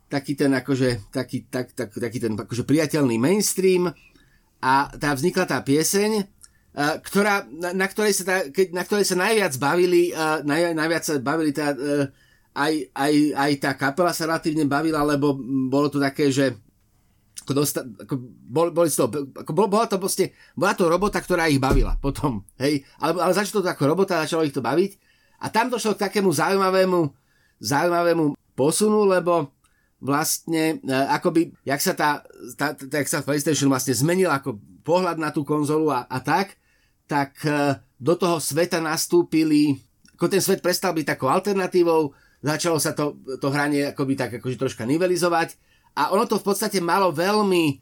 taký ten akože, taký, tak, tak, taký ten akože priateľný mainstream a tá vznikla tá pieseň, Uh, ktorá, na, na, ktorej sa na ktorej sa najviac bavili, uh, naj, najviac sa bavili tá, uh, aj, aj, aj tá kapela sa relatívne bavila, lebo bolo to také, že ako dosta, ako bol, boli z toho, ako bol, bola to proste, bola to robota, ktorá ich bavila potom, hej, ale, ale začalo to ako robota, začalo ich to baviť. A tam došlo k takému zaujímavému, zaujímavému posunu, lebo vlastne, e, akoby, jak sa tá, tá, tá, jak sa PlayStation vlastne zmenil ako pohľad na tú konzolu a, a tak, tak e, do toho sveta nastúpili, ako ten svet prestal byť takou alternatívou, začalo sa to, to hranie akoby tak akože troška nivelizovať a ono to v podstate malo veľmi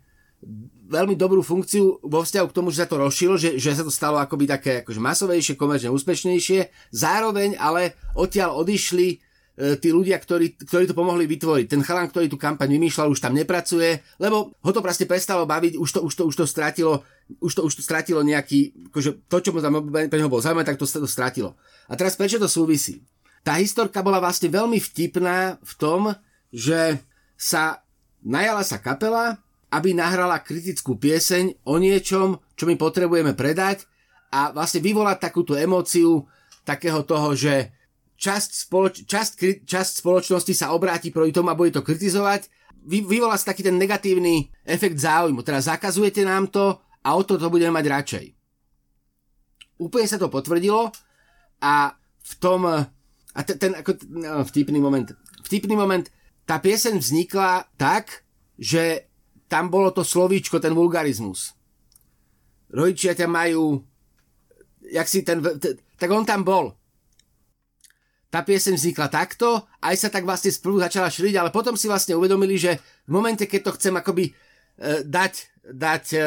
veľmi dobrú funkciu vo vzťahu k tomu, že sa to rozšilo, že, že sa to stalo akoby také akože masovejšie, komerčne úspešnejšie. Zároveň ale odtiaľ odišli tí ľudia, ktorí, ktorí to pomohli vytvoriť. Ten chalan, ktorý tú kampaň vymýšľal, už tam nepracuje, lebo ho to proste prestalo baviť, už to, už to, už to stratilo, už to, už to stratilo nejaký, akože to, čo mu tam pre neho bol zaujímavé, tak to, to stratilo. A teraz prečo to súvisí? Tá historka bola vlastne veľmi vtipná v tom, že sa Najala sa kapela, aby nahrala kritickú pieseň o niečom, čo my potrebujeme predať a vlastne vyvolať takúto emóciu takého toho, že časť, spoloč- časť, časť spoločnosti sa obráti proti tomu a bude to kritizovať. Vy, vyvolá sa taký ten negatívny efekt záujmu. Teda zakazujete nám to a o to to budeme mať radšej. Úplne sa to potvrdilo a v tom, a ten, ten ako, no, vtipný moment, vtipný moment, tá pieseň vznikla tak, že tam bolo to slovíčko, ten vulgarizmus. Rodičia ťa majú, jak si ten, t- tak on tam bol. Tá pieseň vznikla takto, aj sa tak vlastne sprvu začala šíriť, ale potom si vlastne uvedomili, že v momente, keď to chcem akoby e, dať, dať e,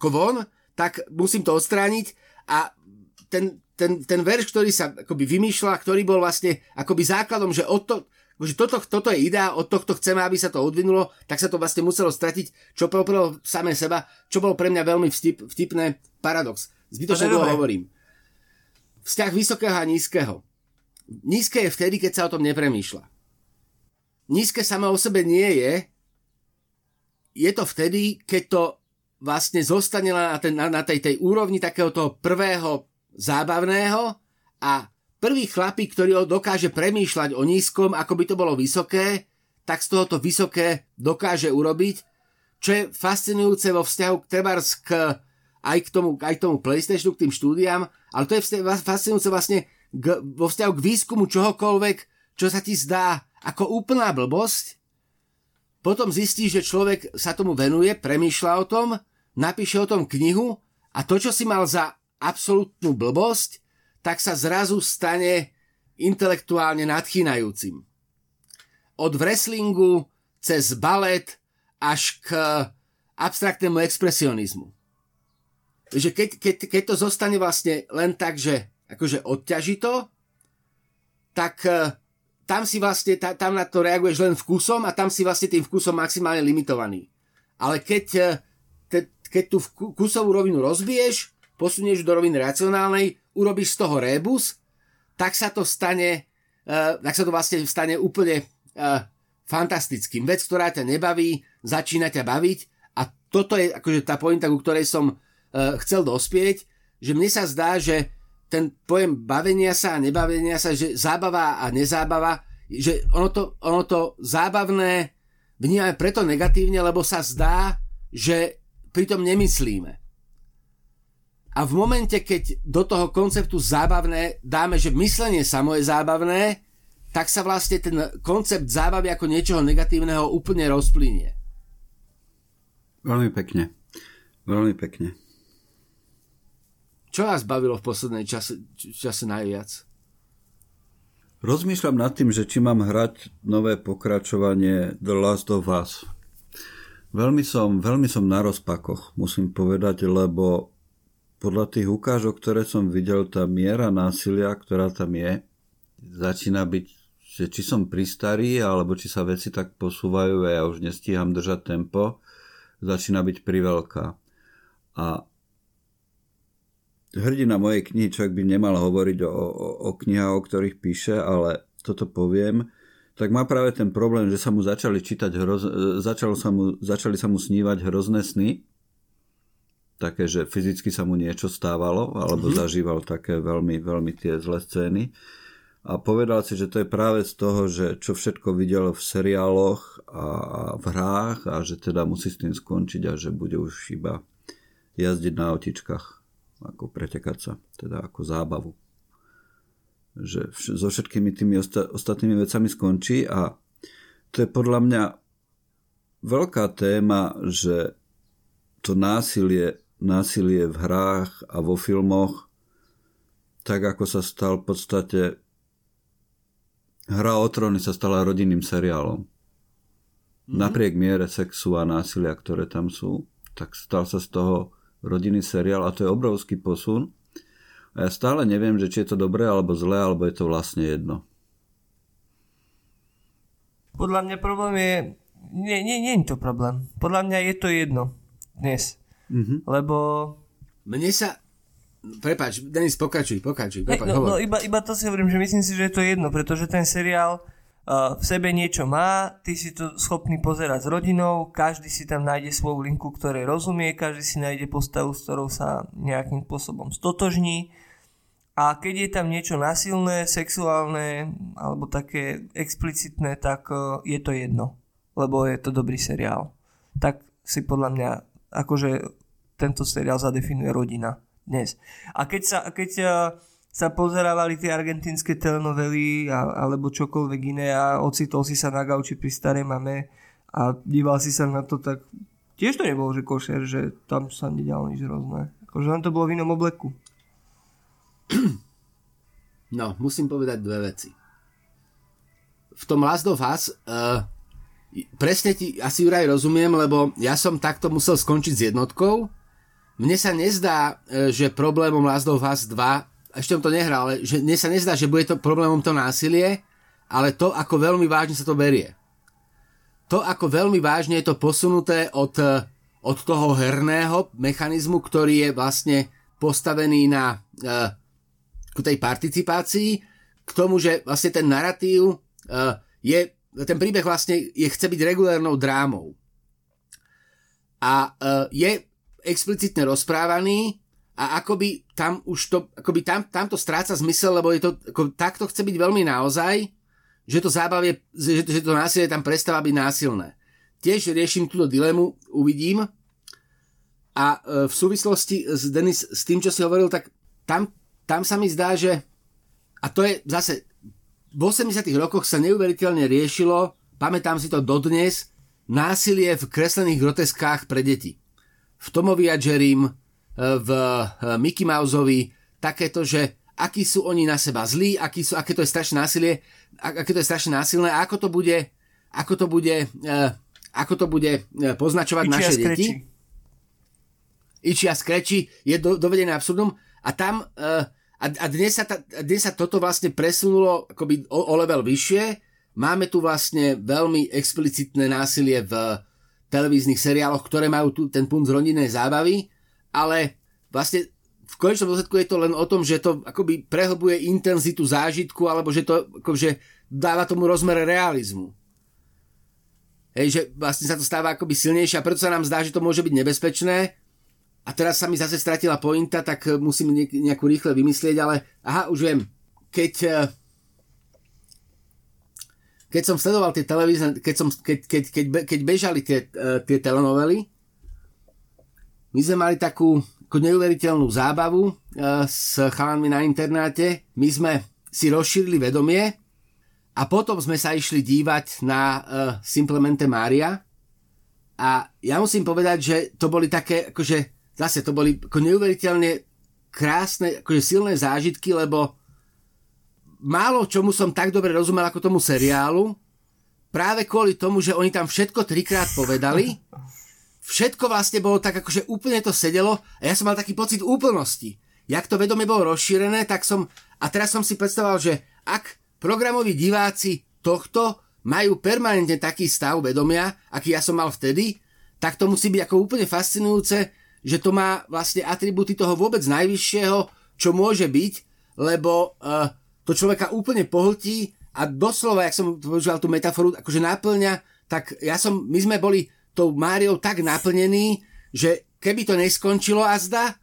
kovon, tak musím to odstrániť a ten, ten, ten verš, ktorý sa akoby vymýšľa, ktorý bol vlastne akoby základom, že od to, že toto, toto je idea, od tohto chceme, aby sa to odvinulo, tak sa to vlastne muselo stratiť, čo pro samé seba, čo bolo pre mňa veľmi vtip, vtipné paradox. Zbytočne dlho hovorím. Vzťah vysokého a nízkeho. Nízke je vtedy, keď sa o tom nepremýšľa. Nízke samo o sebe nie je, je to vtedy, keď to vlastne zostane na, ten, na, na tej, tej úrovni takého toho prvého zábavného a Prvý chlapík, ktorý dokáže premýšľať o nízkom, ako by to bolo vysoké, tak z tohoto vysoké dokáže urobiť, čo je fascinujúce vo vzťahu k trebárs k, aj, k tomu, aj k tomu PlayStationu, k tým štúdiám, ale to je fascinujúce vlastne k, vo vzťahu k výskumu čohokoľvek, čo sa ti zdá ako úplná blbosť, potom zistí, že človek sa tomu venuje, premýšľa o tom, napíše o tom knihu a to, čo si mal za absolútnu blbosť, tak sa zrazu stane intelektuálne nadchýnajúcim. Od wrestlingu cez balet až k abstraktnému expresionizmu. Keď, keď, keď to zostane vlastne len tak, že akože odťaží to, tak e, tam si vlastne, tam na to reaguješ len vkusom a tam si vlastne tým vkusom maximálne limitovaný. Ale keď, e, keď, tú vkusovú rovinu rozbiješ, posunieš do roviny racionálnej, urobíš z toho rébus, tak sa to stane, uh, tak sa to vlastne stane úplne fantastickým. Vec, ktorá ťa nebaví, začína ťa baviť a toto je akože tá pointa, ku ktorej som chcel dospieť, že mne sa zdá, že ten pojem bavenia sa a nebavenia sa, že zábava a nezábava, že ono to, ono to zábavné vnímame preto negatívne, lebo sa zdá, že pritom nemyslíme. A v momente, keď do toho konceptu zábavné dáme, že myslenie samo je zábavné, tak sa vlastne ten koncept zábavy ako niečoho negatívneho úplne rozplynie. Veľmi pekne. Veľmi pekne. Čo vás bavilo v poslednej čase, čase najviac? Rozmýšľam nad tým, že či mám hrať nové pokračovanie The Last of Us. Veľmi som, veľmi som na rozpakoch, musím povedať, lebo podľa tých ukážok, ktoré som videl, tá miera násilia, ktorá tam je, začína byť, že či som pristarý, alebo či sa veci tak posúvajú a ja už nestíham držať tempo, začína byť priveľká. A hrdina mojej knihy, človek by nemal hovoriť o, o, o knihách, o ktorých píše, ale toto poviem, tak má práve ten problém, že sa mu začali čítať hroz, začalo sa mu, začali sa mu snívať hrozné sny, také, že fyzicky sa mu niečo stávalo, alebo mm-hmm. zažíval také veľmi, veľmi tie zlé scény. A povedal si, že to je práve z toho, že čo všetko videl v seriáloch a v hrách a že teda musí s tým skončiť a že bude už iba jazdiť na autičkách ako pretekať sa, teda ako zábavu. Že so všetkými tými osta- ostatnými vecami skončí a to je podľa mňa veľká téma, že to násilie, násilie v hrách a vo filmoch, tak ako sa stal v podstate Hra o tróny sa stala rodinným seriálom. Mm-hmm. Napriek miere sexu a násilia, ktoré tam sú, tak stal sa z toho rodinný seriál a to je obrovský posun. A ja stále neviem, že či je to dobré alebo zlé, alebo je to vlastne jedno. Podľa mňa problém je... Nie, nie, nie je to problém. Podľa mňa je to jedno dnes. Mm-hmm. Lebo... Mne sa... Prepač, Denis, pokračuj, pokračuj. Prepač, no, no iba, iba to si hovorím, že myslím si, že je to jedno, pretože ten seriál v sebe niečo má, ty si to schopný pozerať s rodinou, každý si tam nájde svoju linku, ktorej rozumie, každý si nájde postavu, s ktorou sa nejakým spôsobom stotožní. A keď je tam niečo nasilné, sexuálne alebo také explicitné, tak e, je to jedno, lebo je to dobrý seriál. Tak si podľa mňa, akože tento seriál zadefinuje rodina dnes. A keď sa, keď e, sa pozerávali tie argentínske telenovely alebo čokoľvek iné a ocitol si sa na gauči pri starej mame a díval si sa na to, tak tiež to nebolo, že košer, že tam sa nedialo nič hrozné. Akože len to bolo v inom obleku. No, musím povedať dve veci. V tom Last of Us uh, presne ti asi Juraj rozumiem, lebo ja som takto musel skončiť s jednotkou. Mne sa nezdá, uh, že problémom Last of Us 2 ešte som to nehral, ale že mne sa nezdá, že bude to problémom to násilie, ale to, ako veľmi vážne sa to berie. To, ako veľmi vážne je to posunuté od, od toho herného mechanizmu, ktorý je vlastne postavený na uh, k tej participácii, k tomu, že vlastne ten narratív uh, je, ten príbeh vlastne je, chce byť regulárnou drámou. A uh, je explicitne rozprávaný a akoby tam už to, akoby tam, tam to stráca zmysel, lebo je to, ako, takto chce byť veľmi naozaj, že to zábavie, že, že to násilie tam prestáva byť násilné. Tiež riešim túto dilemu, uvidím. A e, v súvislosti s, Denis, s tým, čo si hovoril, tak tam, tam sa mi zdá, že a to je zase v 80 rokoch sa neuveriteľne riešilo, pamätám si to dodnes, násilie v kreslených groteskách pre deti. V Tomovi a Jerim, v eh, Mickey Mouseovi takéto, že akí sú oni na seba zlí, aký sú, aké to je strašné násilie, aké to je strašne násilné a ako to bude, ako to bude, uh, ako to bude eh, poznačovať Ičia naše skreči. deti. Ičia skreči je do, dovedené absurdum a tam a, a dnes, sa ta, dnes sa toto vlastne presunulo akoby o, o level vyššie. Máme tu vlastne veľmi explicitné násilie v televíznych seriáloch, ktoré majú tu ten punt z rodinnej zábavy ale vlastne v konečnom dôsledku je to len o tom, že to akoby prehlbuje intenzitu zážitku, alebo že to akože dáva tomu rozmer realizmu. Hej, že vlastne sa to stáva akoby silnejšie a preto sa nám zdá, že to môže byť nebezpečné. a teraz sa mi zase stratila pointa, tak musím nejakú rýchle vymyslieť, ale aha, už viem. Keď, eh, keď som sledoval tie televízne, keď, som, keď, keď, keď, keď bežali tie, eh, tie telenovely, my sme mali takú neuveriteľnú zábavu uh, s chalanmi na internáte. My sme si rozšírili vedomie a potom sme sa išli dívať na uh, Simplemente Mária a ja musím povedať, že to boli také, akože zase to boli ako neuveriteľne krásne, akože silné zážitky, lebo málo čomu som tak dobre rozumel ako tomu seriálu, práve kvôli tomu, že oni tam všetko trikrát povedali (laughs) všetko vlastne bolo tak, akože úplne to sedelo a ja som mal taký pocit úplnosti. Jak to vedomie bolo rozšírené, tak som, a teraz som si predstavoval, že ak programoví diváci tohto majú permanentne taký stav vedomia, aký ja som mal vtedy, tak to musí byť ako úplne fascinujúce, že to má vlastne atributy toho vôbec najvyššieho, čo môže byť, lebo uh, to človeka úplne pohltí a doslova, jak som používal tú metaforu, akože náplňa, tak ja som, my sme boli tou Máriou tak naplnený, že keby to neskončilo a zda,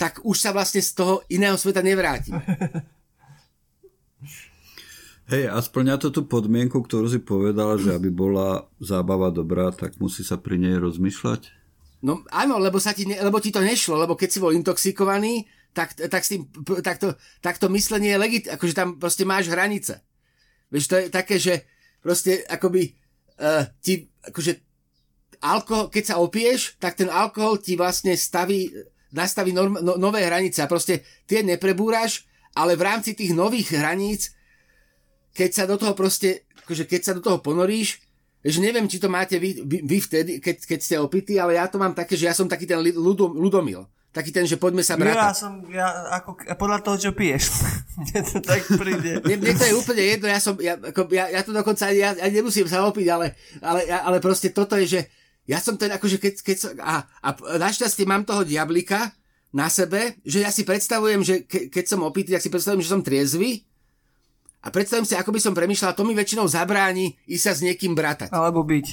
tak už sa vlastne z toho iného sveta nevráti. (laughs) Hej, a splňa to tú podmienku, ktorú si povedala, že aby bola zábava dobrá, tak musí sa pri nej rozmýšľať? No áno, lebo, sa ti, ne, lebo ti to nešlo, lebo keď si bol intoxikovaný, tak, tak, s tým, tak, to, tak to myslenie je legit, akože tam proste máš hranice. Vieš, to je také, že proste akoby uh, ti, akože alkohol, keď sa opieš, tak ten alkohol ti vlastne staví, nastaví norm, no, nové hranice a proste tie neprebúraš, ale v rámci tých nových hraníc, keď sa do toho proste, akože keď sa do toho ponoríš, že neviem, či to máte vy, vy, vy vtedy, keď, keď ste opití, ale ja to mám také, že ja som taký ten ľudom, ľudomil. Taký ten, že poďme sa brať. Ja som, ja, ako, podľa toho, čo piješ. (laughs) mne to tak príde. (laughs) Mne, mne to je úplne jedno, ja som, ja, ako, ja, ja to dokonca, ja, ja nemusím sa opiť, ale, ale, ale proste toto je, že ja som ten akože keď, keď som, a, a našťastie mám toho diablika na sebe, že ja si predstavujem, že ke, keď som opitý, tak si predstavujem, že som triezvy a predstavím si, ako by som premyšľal, to mi väčšinou zabráni ísť sa s niekým bratať. Alebo byť.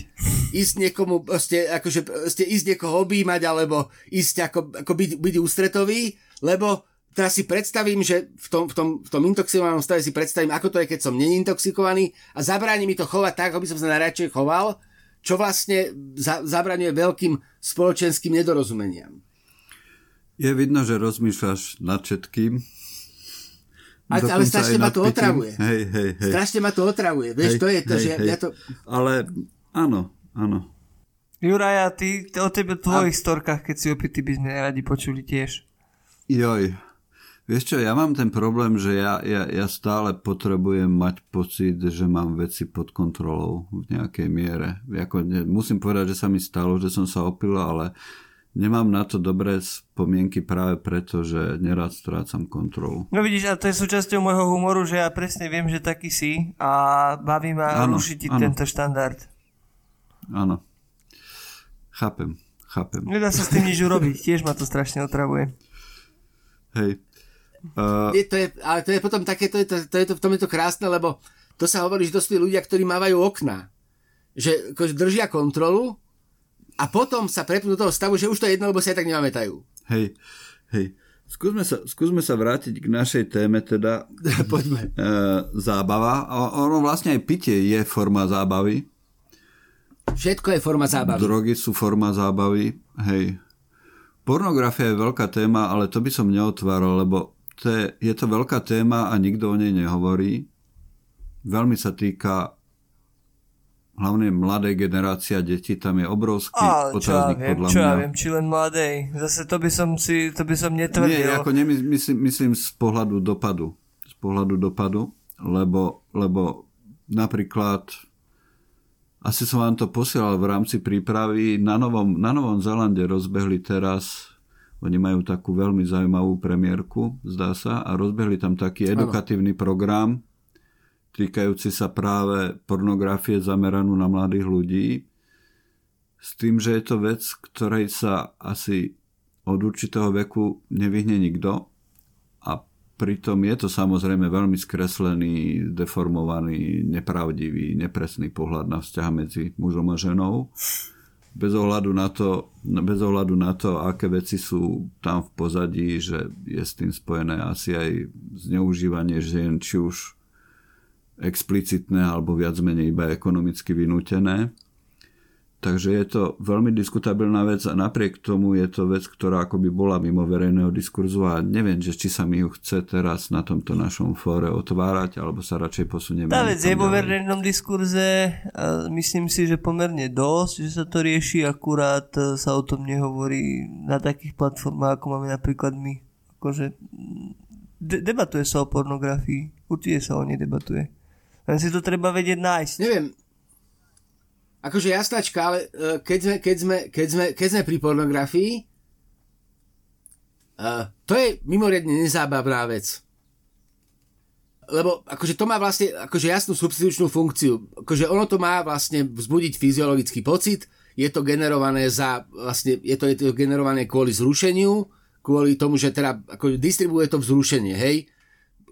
Ísť niekomu, proste, akože, proste ísť niekoho objímať, alebo ísť ako, ako byť, byť ústretový, lebo teraz si predstavím, že v tom, v tom, v tom intoxikovanom stave si predstavím, ako to je, keď som nenintoxikovaný a zabráni mi to chovať tak, aby som sa najradšej choval, čo vlastne za, zabraňuje veľkým spoločenským nedorozumeniam. Je vidno, že rozmýšľaš nad všetkým. Ale, ale strašne ma to otravuje. Hej, hej, hej. Strašne ma to otravuje. Vieš, hej, to je to, hej, že hej. ja to... Ale áno, áno. Juraja, ty, o tebe, tvojich a... storkách, keď si opitý, by sme radi počuli tiež. Joj, Vieš čo, ja mám ten problém, že ja, ja, ja stále potrebujem mať pocit, že mám veci pod kontrolou v nejakej miere. Jako, ne, musím povedať, že sa mi stalo, že som sa opil, ale nemám na to dobré spomienky práve preto, že nerad strácam kontrolu. No vidíš, a to je súčasťou môjho humoru, že ja presne viem, že taký si a baví ma ano, rušiť ano. tento štandard. Áno. Chápem, chápem. Nedá sa s tým nič urobiť, tiež ma to strašne otravuje. Hej. Uh, je, to je, ale to je potom také, to je to, to je to, v tom je to krásne, lebo to sa hovorí, že to sú ľudia, ktorí mávajú okná. Že akože držia kontrolu a potom sa prepnú do toho stavu, že už to je jedno, lebo sa aj tak nemámetajú. Hej, hej. Skúsme sa, skúsme sa vrátiť k našej téme, teda (laughs) Poďme. E, zábava. O, ono vlastne aj pitie je forma zábavy. Všetko je forma zábavy. Drogy sú forma zábavy, hej. Pornografia je veľká téma, ale to by som neotváral, lebo to je, to veľká téma a nikto o nej nehovorí. Veľmi sa týka hlavne mladej generácia detí, tam je obrovský Ale otáznik čo ja viem, podľa čo mňa. ja viem, či len mladej. Zase to by som si, to by som netvrdil. Nie, ako nemyslím, myslím z pohľadu dopadu. Z pohľadu dopadu, lebo, lebo napríklad asi som vám to posielal v rámci prípravy. Na Novom, na Novom Zelande rozbehli teraz oni majú takú veľmi zaujímavú premiérku, zdá sa, a rozbehli tam taký edukatívny program týkajúci sa práve pornografie zameranú na mladých ľudí. S tým, že je to vec, ktorej sa asi od určitého veku nevyhne nikto a pritom je to samozrejme veľmi skreslený, deformovaný, nepravdivý, nepresný pohľad na vzťah medzi mužom a ženou. Bez ohľadu na to, bez ohľadu na to, aké veci sú tam v pozadí, že je s tým spojené asi aj zneužívanie žien, či už explicitné alebo viac menej iba ekonomicky vynútené. Takže je to veľmi diskutabilná vec a napriek tomu je to vec, ktorá akoby bola mimo verejného diskurzu a neviem, že či sa mi ju chce teraz na tomto našom fóre otvárať, alebo sa radšej posunieme. Tá vec je vo verejnom diskurze a myslím si, že pomerne dosť, že sa to rieši, akurát e, sa o tom nehovorí na takých platformách, ako máme napríklad my. Akože de- debatuje sa o pornografii, určite sa o nej debatuje. Len si to treba vedieť nájsť. Neviem, akože jasnačka, ale uh, keď, sme, keď, sme, keď, sme, keď sme pri pornografii, uh, to je mimoriadne nezábavná vec. Lebo akože to má vlastne akože jasnú substitučnú funkciu. Akože ono to má vlastne vzbudiť fyziologický pocit, je to generované za, vlastne, je to, je to generované kvôli zrušeniu, kvôli tomu, že teda ako distribuje to vzrušenie, hej.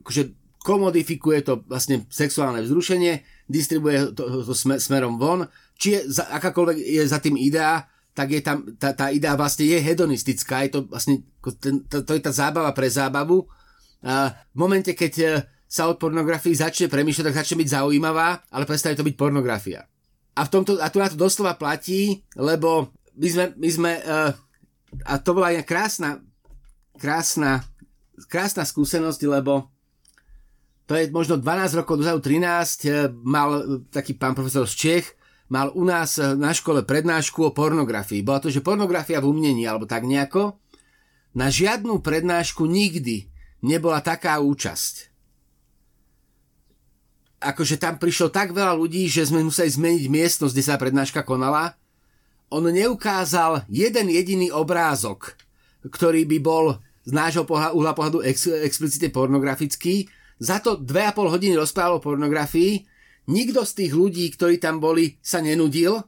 Akože komodifikuje to vlastne sexuálne vzrušenie, distribuje to, to smerom von či je za, akákoľvek je za tým idea, tak je tam, tá, tá idea vlastne je hedonistická, je to vlastne, ten, to, to je tá zábava pre zábavu. A v momente, keď e, sa od pornografii začne premýšľať, tak začne byť zaujímavá, ale prestane to byť pornografia. A, v tomto, a tu na to doslova platí, lebo my sme, my sme uh, a to bola jedna krásna, krásna, krásna skúsenosť, lebo to je možno 12 rokov dozadu, 13, e, mal taký pán profesor z Čech, mal u nás eh, na škole prednášku o pornografii. Bola to, že pornografia v umnení, alebo tak nejako. Na žiadnu prednášku nikdy nebola taká účasť. Akože tam prišlo tak veľa ľudí, že sme museli zmeniť miestnosť, kde sa prednáška konala. On neukázal jeden jediný obrázok, ktorý by bol z nášho uhla pohľadu ex, explicitne pornografický. Za to dve a pol hodiny rozprával o pornografii Nikto z tých ľudí, ktorí tam boli, sa nenudil.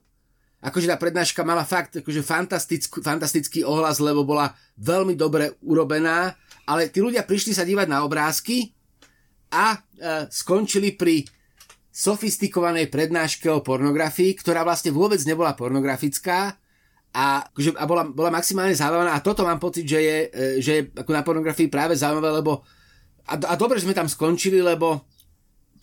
Akože tá prednáška mala fakt akože fantastický, fantastický ohlas, lebo bola veľmi dobre urobená, ale tí ľudia prišli sa dívať na obrázky a e, skončili pri sofistikovanej prednáške o pornografii, ktorá vlastne vôbec nebola pornografická a, akože, a bola, bola maximálne zábavná a toto mám pocit, že je, e, že je ako na pornografii práve zaujímavé, lebo a, a dobre, že sme tam skončili, lebo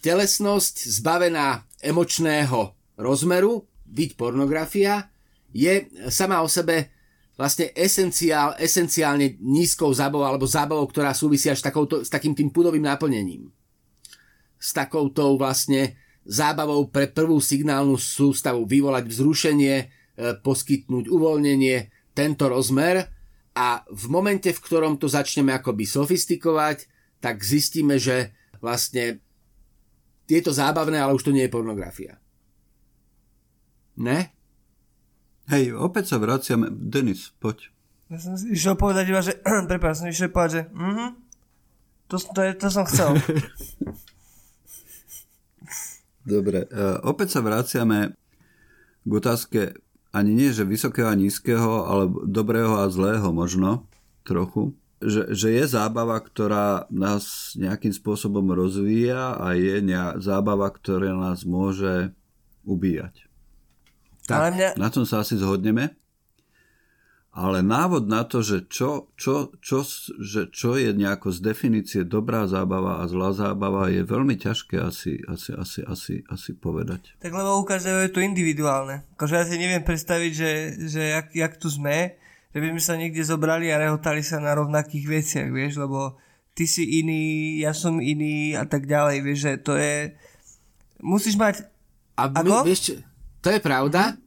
telesnosť zbavená emočného rozmeru, byť pornografia, je sama o sebe vlastne esenciál, esenciálne nízkou zábavou alebo zábavou, ktorá súvisí až takouto, s takým tým pudovým naplnením. S takouto vlastne zábavou pre prvú signálnu sústavu vyvolať vzrušenie, e, poskytnúť uvoľnenie, tento rozmer a v momente, v ktorom to začneme akoby sofistikovať, tak zistíme, že vlastne je to zábavné, ale už to nie je pornografia. Ne? Hej, opäť sa vraciame. Denis, poď. Ja som išiel povedať iba, že... (clears throat) prepáč, som išiel povedať, že... Mm-hmm, to, to, je, to som chcel. (laughs) Dobre, uh, opäť sa vraciame k otázke ani nie, že vysokého a nízkeho, ale dobrého a zlého možno trochu že, že je zábava, ktorá nás nejakým spôsobom rozvíja a je ne- zábava, ktorá nás môže ubíjať. Tak, mňa... na tom sa asi zhodneme. Ale návod na to, že čo, čo, čo, že čo je nejako z definície dobrá zábava a zlá zábava, je veľmi ťažké asi, asi, asi, asi, asi povedať. Tak lebo u každého je to individuálne. Akože ja si neviem predstaviť, že, že jak, jak tu sme, že by sme sa niekde zobrali a rehotali sa na rovnakých veciach, vieš, lebo ty si iný, ja som iný a tak ďalej, vieš, že to je... Musíš mať... A my, vieš čo, to je pravda,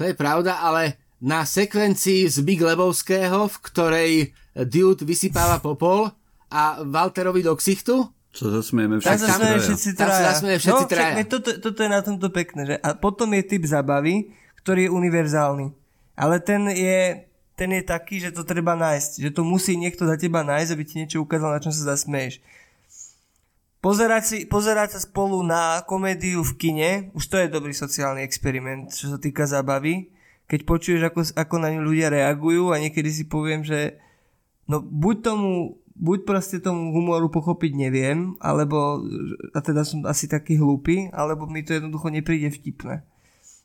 to je pravda, ale na sekvencii z Big Lebovského, v ktorej Dude vysypáva popol a Walterovi do ksichtu, čo zasmieme všetci, tak zasmieme všetci traja. Tam zasmieme všetci no, traja. Toto, toto je na tomto pekné. Že? A potom je typ zabavy, ktorý je univerzálny. Ale ten je, ten je taký, že to treba nájsť. Že to musí niekto za teba nájsť, aby ti niečo ukázal, na čom sa zasmeješ. Pozerať, si, pozerať sa spolu na komédiu v kine, už to je dobrý sociálny experiment, čo sa týka zábavy. Keď počuješ, ako, ako na ňu ľudia reagujú a niekedy si poviem, že no buď tomu, buď proste tomu humoru pochopiť neviem, alebo, a teda som asi taký hlúpy, alebo mi to jednoducho nepríde vtipné.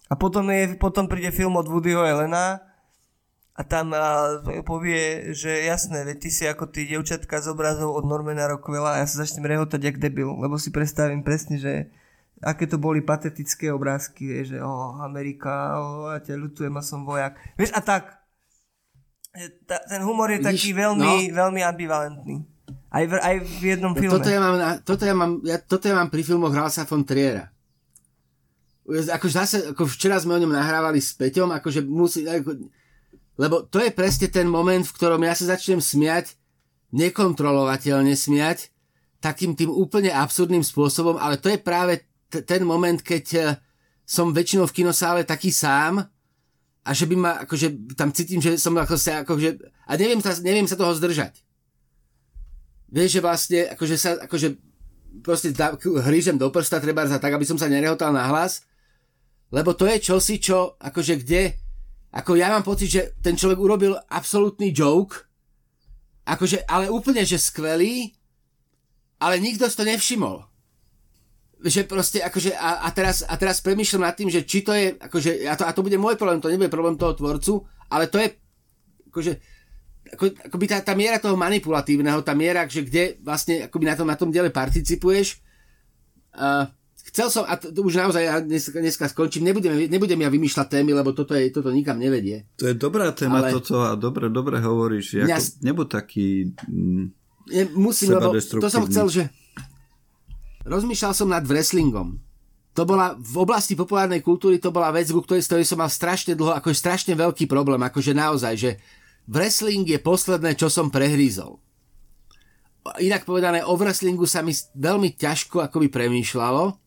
A potom, je, potom príde film od Woodyho Elena a tam a, povie, že jasné, veď ty si ako tí devčatka z obrazov od Normana Rockwella a ja sa začnem rehotať jak debil, lebo si predstavím presne, že aké to boli patetické obrázky, vieš, že oh, Amerika, oh, ja ťa ľutujem a som vojak. Vieš, a tak. Ta, ten humor je Vidíš, taký veľmi, no. veľmi ambivalentný. Aj v, aj v jednom no, filme. Toto ja, mám, toto, ja mám, ja, toto ja mám pri filmoch Ralsa von Triera ako zase, ako včera sme o ňom nahrávali s Peťom, akože musí, ako, lebo to je presne ten moment, v ktorom ja sa začnem smiať, nekontrolovateľne smiať, takým tým úplne absurdným spôsobom, ale to je práve t- ten moment, keď uh, som väčšinou v kinosále taký sám a že by ma, akože tam cítim, že som ako sa, akože, a neviem sa, neviem sa toho zdržať. Vieš, že vlastne, akože sa, akože proste hrížem do prsta, treba za tak, aby som sa nerehotal na hlas lebo to je čosi, čo, akože kde, ako ja mám pocit, že ten človek urobil absolútny joke, akože, ale úplne, že skvelý, ale nikto si to nevšimol. Že proste, akože, a, a, teraz, a teraz premýšľam nad tým, že či to je, akože, a to, a to bude môj problém, to nebude problém toho tvorcu, ale to je, akože, ako, akoby tá, tá miera toho manipulatívneho, tá miera, že kde vlastne akoby na tom, na tom diele participuješ, uh, Chcel som, a to, to už naozaj ja dneska, dneska skončím, nebudem, nebudem ja vymýšľať témy, lebo toto, je, toto nikam nevedie. To je dobrá téma ale... toto a dobre, dobre hovoríš. Ako, ja... Nebuď taký mm, ne, musím, lebo to som chcel, že rozmýšľal som nad wrestlingom. To bola v oblasti populárnej kultúry, to bola vec, ku ktorej, ktorej som mal strašne dlho, ako je strašne veľký problém, akože naozaj, že wrestling je posledné, čo som prehrízol. Inak povedané, o wrestlingu sa mi veľmi ťažko akoby premýšľalo,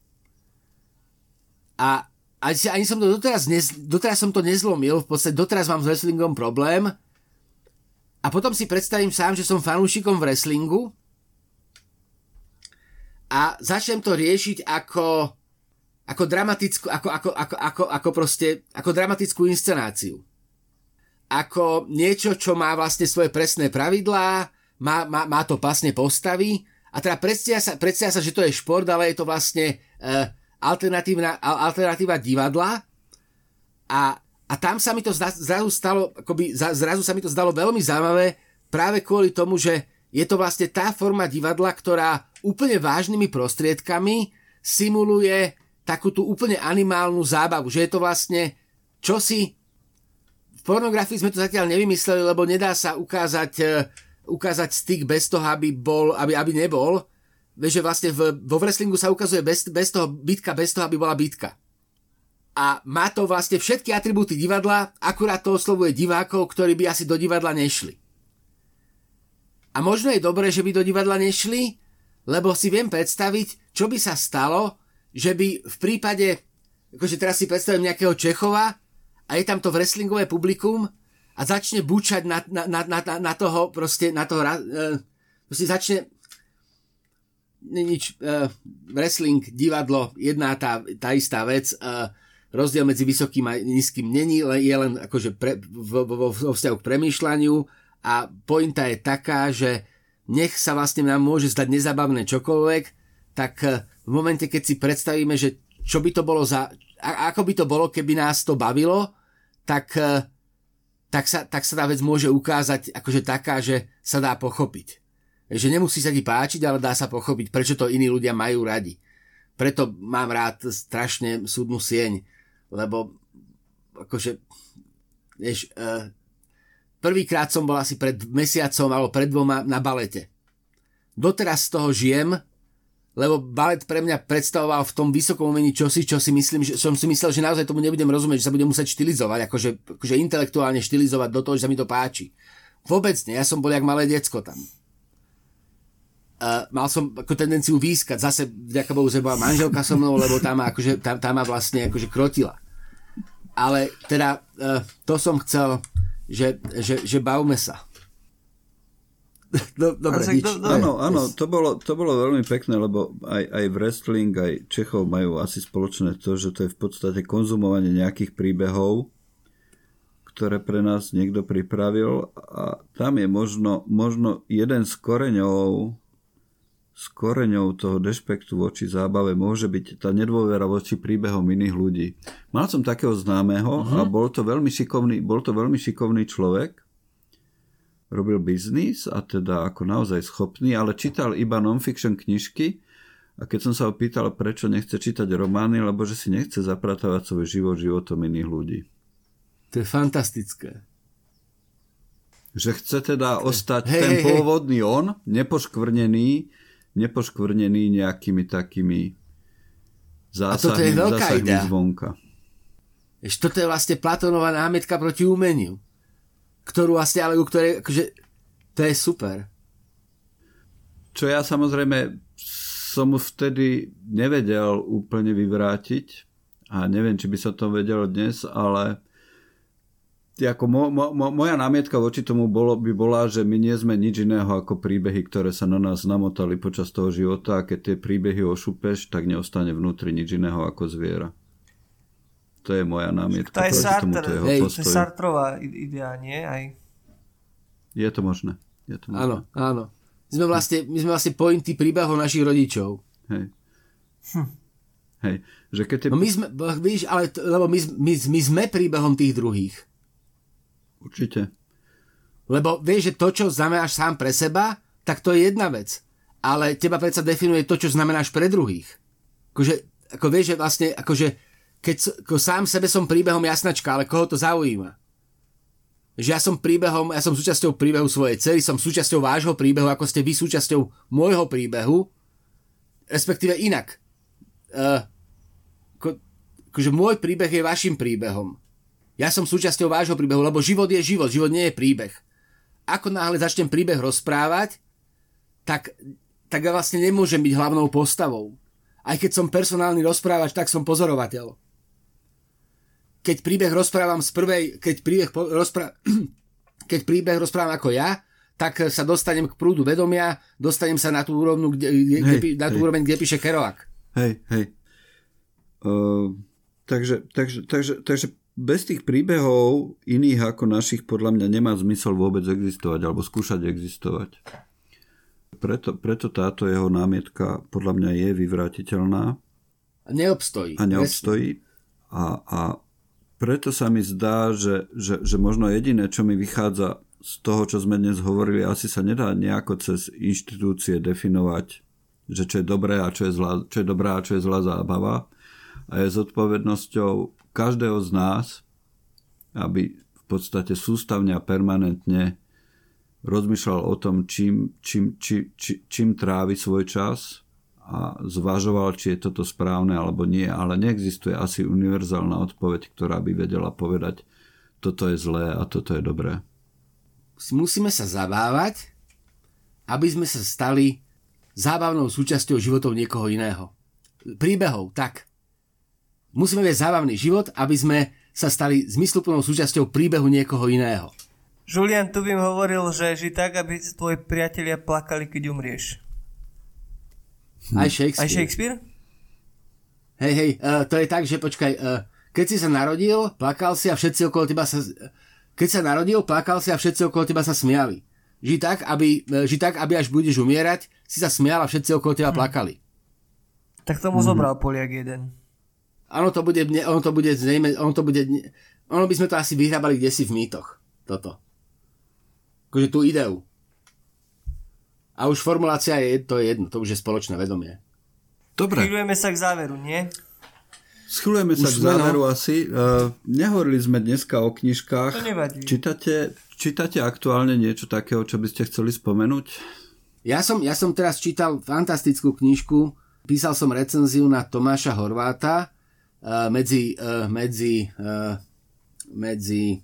a ani, ani som to doteraz, nez, doteraz som to nezlomil, v podstate doteraz mám s wrestlingom problém. A potom si predstavím sám, že som fanúšikom wrestlingu a začnem to riešiť ako, ako dramatickú, ako, ako, ako, ako, ako proste, ako dramatickú inscenáciu. Ako niečo, čo má vlastne svoje presné pravidlá, má, má, má to pasne postavy a teda predstavia sa, predstavia sa, že to je šport, ale je to vlastne uh, alternatíva divadla a, a tam sa mi to zrazu stalo, akoby, zrazu sa mi to zdalo veľmi zaujímavé práve kvôli tomu, že je to vlastne tá forma divadla, ktorá úplne vážnymi prostriedkami simuluje takú tú úplne animálnu zábavu, že je to vlastne čosi v pornografii sme to zatiaľ nevymysleli, lebo nedá sa ukázať, e, ukázať styk bez toho, aby, bol, aby, aby nebol, Vieš, že vlastne v, vo wrestlingu sa ukazuje bez, bez toho bitka, bez toho, aby bola bitka. A má to vlastne všetky atribúty divadla, akurát to oslovuje divákov, ktorí by asi do divadla nešli. A možno je dobré, že by do divadla nešli, lebo si viem predstaviť, čo by sa stalo, že by v prípade, akože teraz si predstavím nejakého Čechova a je tam to wrestlingové publikum a začne bučať na, na, na, na, na toho, proste na toho, uh, proste začne nič, uh, wrestling, divadlo, jedná tá, tá istá vec, uh, rozdiel medzi vysokým a nízkym není, je len akože pre, vo, vo, vo vzťahu k premýšľaniu a pointa je taká, že nech sa vlastne nám môže zdať nezabavné čokoľvek, tak uh, v momente, keď si predstavíme, že čo by to bolo za, a, ako by to bolo, keby nás to bavilo, tak, tak, sa, tak sa tá vec môže ukázať akože taká, že sa dá pochopiť že nemusí sa ti páčiť, ale dá sa pochopiť, prečo to iní ľudia majú radi. Preto mám rád strašne súdnu sieň, lebo akože, vieš, uh, prvýkrát som bol asi pred mesiacom alebo pred dvoma na balete. Doteraz z toho žijem, lebo balet pre mňa predstavoval v tom vysokom umení čosi, čo si myslím, že som si myslel, že naozaj tomu nebudem rozumieť, že sa budem musieť štilizovať, akože, akože intelektuálne štilizovať do toho, že sa mi to páči. Vôbec nie, ja som bol jak malé decko tam uh, mal som ako tendenciu výskať, zase vďaka Bohu, že bola manželka so mnou, lebo tá ma, akože, tá, tá ma vlastne akože krotila. Ale teda uh, to som chcel, že, že, že bavme sa. Do, (laughs) dobre, nič. Do, do, áno, áno, to bolo, to bolo veľmi pekné, lebo aj, aj wrestling, aj Čechov majú asi spoločné to, že to je v podstate konzumovanie nejakých príbehov, ktoré pre nás niekto pripravil a tam je možno, možno jeden z koreňov s koreňou toho dešpektu voči zábave môže byť tá nedôvera voči príbehom iných ľudí. Mal som takého známeho uh-huh. a bol to veľmi šikovný, bol to veľmi šikovný človek. Robil biznis a teda ako naozaj schopný, ale čítal iba non-fiction knižky a keď som sa ho pýtal, prečo nechce čítať romány, lebo že si nechce zapratávať svoj život životom iných ľudí. To je fantastické. Že chce teda ostať hey, ten hey, pôvodný on, nepoškvrnený, nepoškvrnený nejakými takými zásahmi, a zásahmi zvonka. Ešte toto je vlastne Platónová námietka proti umeniu. Ktorú vlastne, ale u ktorej, akože, to je super. Čo ja samozrejme som vtedy nevedel úplne vyvrátiť a neviem, či by sa to vedelo dnes, ale ako mo, mo, moja námietka voči tomu bolo, by bola, že my nie sme nič iného ako príbehy, ktoré sa na nás namotali počas toho života a keď tie príbehy ošupeš, tak neostane vnútri nič iného ako zviera. To je moja námietka. To je, Sartre, hej, to je Sartrová idea, nie? Aj... Je to možné. Je to možné. Áno, áno. My sme vlastne, my sme vlastne pointy príbehov našich rodičov. Hej. Hm. Hej. Že keď tie... No my sme, víš, ale, lebo my, my, my sme príbehom tých druhých. Určite. Lebo vieš, že to, čo znamenáš sám pre seba, tak to je jedna vec. Ale teba predsa definuje to, čo znamenáš pre druhých. Akože, ako vieš, že vlastne, akože, keď ako sám sebe som príbehom jasnačka, ale koho to zaujíma? Že ja som príbehom, ja som súčasťou príbehu svojej cery, som súčasťou vášho príbehu, ako ste vy súčasťou môjho príbehu, respektíve inak. Uh, ko, akože môj príbeh je vašim príbehom. Ja som súčasťou vášho príbehu, lebo život je život, život nie je príbeh. Ako náhle začnem príbeh rozprávať, tak, tak ja vlastne nemôžem byť hlavnou postavou. Aj keď som personálny rozprávač, tak som pozorovateľ. Keď príbeh rozprávam z prvej, keď príbeh, rozprá, (clears throat) keď príbeh rozprávam ako ja, tak sa dostanem k prúdu vedomia, dostanem sa na tú, úrovnu, kde, hej, kde, na tú hej. úroveň, kde píše Kerouac. Hej, hej. Uh, takže, takže, takže, takže bez tých príbehov iných ako našich podľa mňa nemá zmysel vôbec existovať alebo skúšať existovať. Preto, preto táto jeho námietka podľa mňa je vyvrátiteľná. A neobstojí. A neobstojí. A, a preto sa mi zdá, že, že, že možno jediné, čo mi vychádza z toho, čo sme dnes hovorili, asi sa nedá nejako cez inštitúcie definovať, že čo je dobré a čo je, zlá, čo je dobrá a čo je zlá zábava. A je zodpovednosťou každého z nás, aby v podstate sústavne a permanentne rozmýšľal o tom, čím, čím, či, či, čím trávi svoj čas a zvažoval, či je toto správne alebo nie, ale neexistuje asi univerzálna odpoveď, ktorá by vedela povedať, toto je zlé a toto je dobré. Musíme sa zabávať, aby sme sa stali zábavnou súčasťou životov niekoho iného. Príbehov, tak. Musíme viesť zábavný život, aby sme sa stali zmysluplnou súčasťou príbehu niekoho iného. Julian, tu by hovoril, že ži tak, aby tvoji priatelia plakali, keď umrieš. Aj Shakespeare. Aj Shakespeare? Hej, hej, uh, to je tak, že počkaj, uh, keď si sa narodil, plakal si a všetci okolo teba sa... Keď sa narodil, plakal si a všetci okolo teba sa smiali. Ži tak, aby, uh, ži tak, aby až budeš umierať, si sa smial a všetci okolo teba hm. plakali. Tak tomu mm. zobral Poliak jeden. Ono to bude, ono to bude zrejme, ono to bude, ono by sme to asi vyhrábali kde si v mýtoch. Toto. Akože tú ideu. A už formulácia je, to je jedno, to už je spoločné vedomie. Dobre. Schylujeme sa k záveru, nie? Schylujeme sa k záveru no. asi. Uh, nehovorili sme dneska o knižkách. To nevadí. Čítate, čítate aktuálne niečo takého, čo by ste chceli spomenúť? Ja som, ja som teraz čítal fantastickú knižku, písal som recenziu na Tomáša Horváta, medzi, eh, medzi, eh, medzi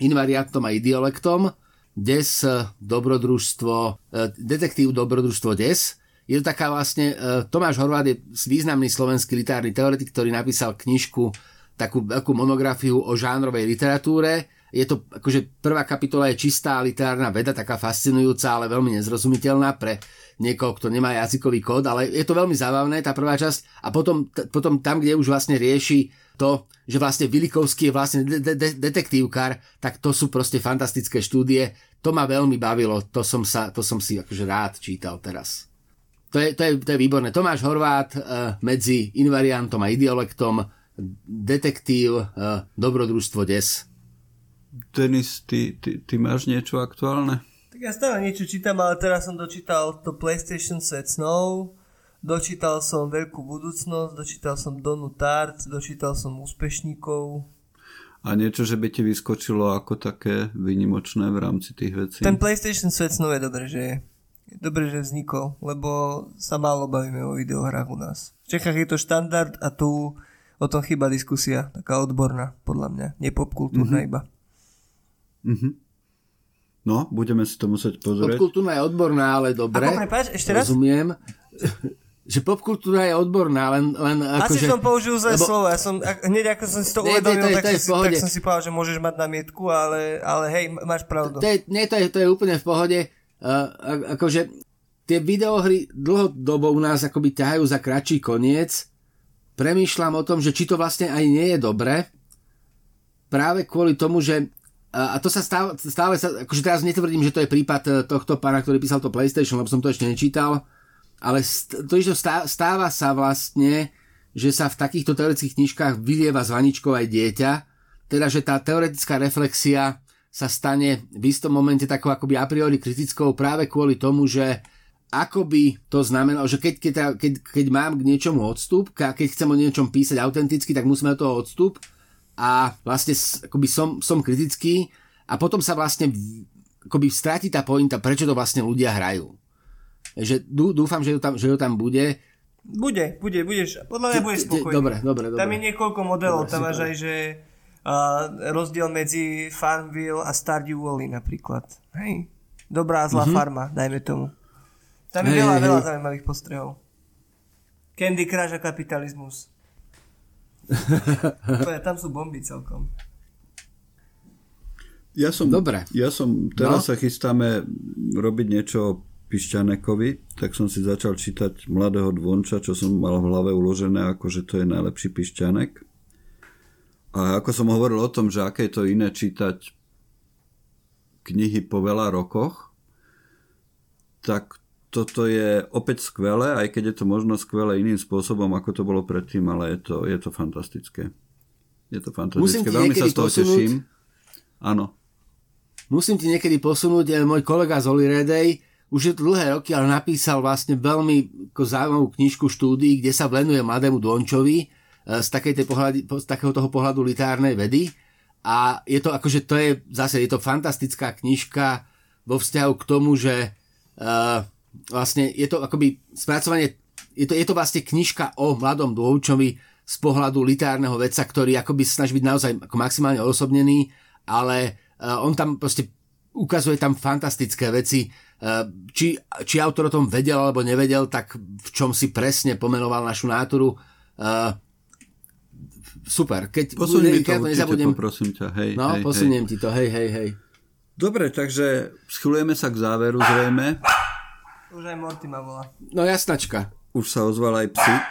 invariantom a idiolektom. Des dobrodružstvo, detektív dobrodružstvo Des. Je to taká vlastne, Tomáš Horváth je významný slovenský literárny teoretik, ktorý napísal knižku, takú veľkú monografiu o žánrovej literatúre. Je to, akože prvá kapitola je čistá literárna veda, taká fascinujúca, ale veľmi nezrozumiteľná pre niekoho, kto nemá jazykový kód, ale je to veľmi zábavné, tá prvá časť. A potom, t- potom tam, kde už vlastne rieši to, že vlastne Vilikovský je vlastne de- de- detektívkar, tak to sú proste fantastické štúdie. To ma veľmi bavilo, to som, sa, to som si akože rád čítal teraz. To je, to je, to je výborné. Tomáš Horvát uh, medzi invariantom a ideolektom, detektív, uh, dobrodružstvo des. Denis, ty, ty, ty máš niečo aktuálne? Tak ja stále niečo čítam, ale teraz som dočítal to PlayStation Svet snov, dočítal som Veľkú budúcnosť, dočítal som Donu Tart, dočítal som Úspešníkov. A niečo, že by ti vyskočilo ako také vynimočné v rámci tých vecí? Ten PlayStation Svet snov je dobré, že je. Dobre, že vznikol, lebo sa málo bavíme o videohrách u nás. V Čechách je to štandard a tu o tom chyba diskusia, taká odborná, podľa mňa, nie popkultúrna mm-hmm. iba. Mm-hmm. No, budeme si to musieť pozrieť. Popkultúra je odborná, ale dobre. Ako prepáč, ešte raz? Rozumiem. že popkultúra je odborná, len, len ako, Asi že... som použil zlé lebo... slovo, ja som, hneď ako som si to uvedomil, tak, tak, som, tak som si povedal, že môžeš mať namietku, ale, ale hej, máš pravdu. To je, nie, to je, to je úplne v pohode. Uh, akože tie videohry dlhodobo u nás akoby ťahajú za kratší koniec. Premýšľam o tom, že či to vlastne aj nie je dobre. Práve kvôli tomu, že a to sa stále, stále sa, akože teraz netvrdím, že to je prípad e, tohto pána, ktorý písal to PlayStation, lebo som to ešte nečítal, ale to, že stáva sa vlastne, že sa v takýchto teoretických knižkách vylieva vaničkou aj dieťa, teda že tá teoretická reflexia sa stane v istom momente takou akoby a priori kritickou práve kvôli tomu, že akoby to znamenalo, že keď, keď, keď, keď mám k niečomu odstup, keď chcem o niečom písať autenticky, tak musíme od toho odstup a vlastne akoby som, som kritický a potom sa vlastne akoby stráti tá pointa, prečo to vlastne ľudia hrajú. Že dúfam, že to tam, že to tam bude. Bude, bude, budeš, podľa mňa budeš spokojný. Dobre, dobre, dobre. Tam je niekoľko modelov, dobre, tam máš aj, že Uh, rozdiel medzi Farmville a Stardew Valley napríklad. Hej. Dobrá a zlá mm-hmm. farma, dajme tomu. Tam je hey, veľa, hey, veľa zaujímavých postrehov. Candy Crush a kapitalizmus. Tam sú bomby celkom. Ja som, Dobre. Ja som, teraz no? sa chystáme robiť niečo o Pišťanekovi, tak som si začal čítať Mladého dvonča, čo som mal v hlave uložené, ako že to je najlepší Pišťanek. A ako som hovoril o tom, že aké je to iné čítať knihy po veľa rokoch, tak toto je opäť skvelé, aj keď je to možno skvelé iným spôsobom, ako to bolo predtým, ale je to, je to fantastické. Je to fantastické. Veľmi sa z toho posunúť, teším. Áno. Musím ti niekedy posunúť, eh, môj kolega z Redej, už je to dlhé roky, ale napísal vlastne veľmi zaujímavú knižku štúdií, kde sa venuje mladému Dončovi, E, z, pohľady, z takého toho pohľadu literárnej vedy. A je to akože, to je zase, je to fantastická knižka vo vzťahu k tomu, že uh, vlastne je to akoby spracovanie, je to, je to vlastne knižka o mladom Dôvčovi z pohľadu literárneho vedca, ktorý akoby snaží byť naozaj ako maximálne osobnený, ale uh, on tam proste ukazuje tam fantastické veci. Uh, či, či autor o tom vedel alebo nevedel, tak v čom si presne pomenoval našu náturu. Uh, super. Keď Posuniem mi to určite, nezabudnem... poprosím ťa. Hej, no, hej, posuniem hej. ti to, hej, hej, hej. Dobre, takže schylujeme sa k záveru zrejme. Už aj Morty ma volá. No jasnačka. Už sa ozval aj psík,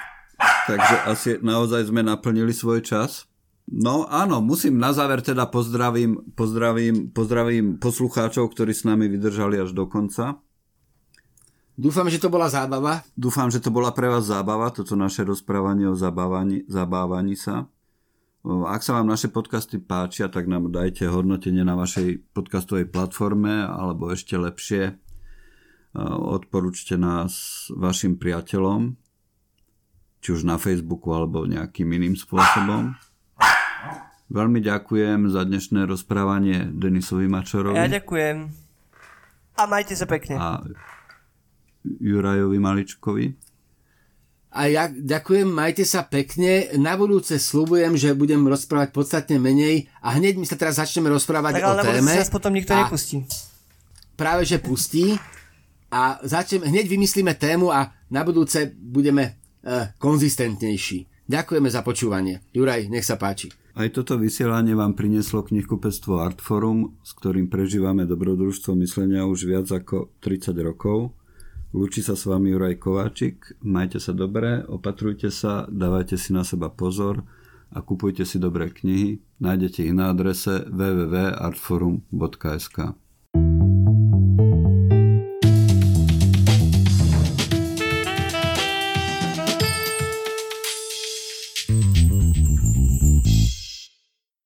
takže asi naozaj sme naplnili svoj čas. No áno, musím na záver teda pozdravím, pozdravím, pozdravím poslucháčov, ktorí s nami vydržali až do konca. Dúfam, že to bola zábava. Dúfam, že to bola pre vás zábava, toto naše rozprávanie o zabávaní, zabávaní sa. Ak sa vám naše podcasty páčia, tak nám dajte hodnotenie na vašej podcastovej platforme, alebo ešte lepšie odporúčte nás vašim priateľom, či už na Facebooku alebo nejakým iným spôsobom. Veľmi ďakujem za dnešné rozprávanie Denisovi Mačorovi. Ja ďakujem. A majte sa pekne. A Jurajovi Maličkovi. A ja ďakujem, majte sa pekne. Na budúce slúbujem, že budem rozprávať podstatne menej a hneď my sa teraz začneme rozprávať tak, o téme. Tak potom nikto nepustí. Práve, že pustí. A začneme, hneď vymyslíme tému a na budúce budeme uh, konzistentnejší. Ďakujeme za počúvanie. Juraj, nech sa páči. Aj toto vysielanie vám prinieslo knihkupectvo Artforum, s ktorým prežívame dobrodružstvo myslenia už viac ako 30 rokov. Lúči sa s vami Juraj Kováčik. Majte sa dobre, opatrujte sa, dávajte si na seba pozor a kupujte si dobré knihy. Nájdete ich na adrese www.artforum.sk.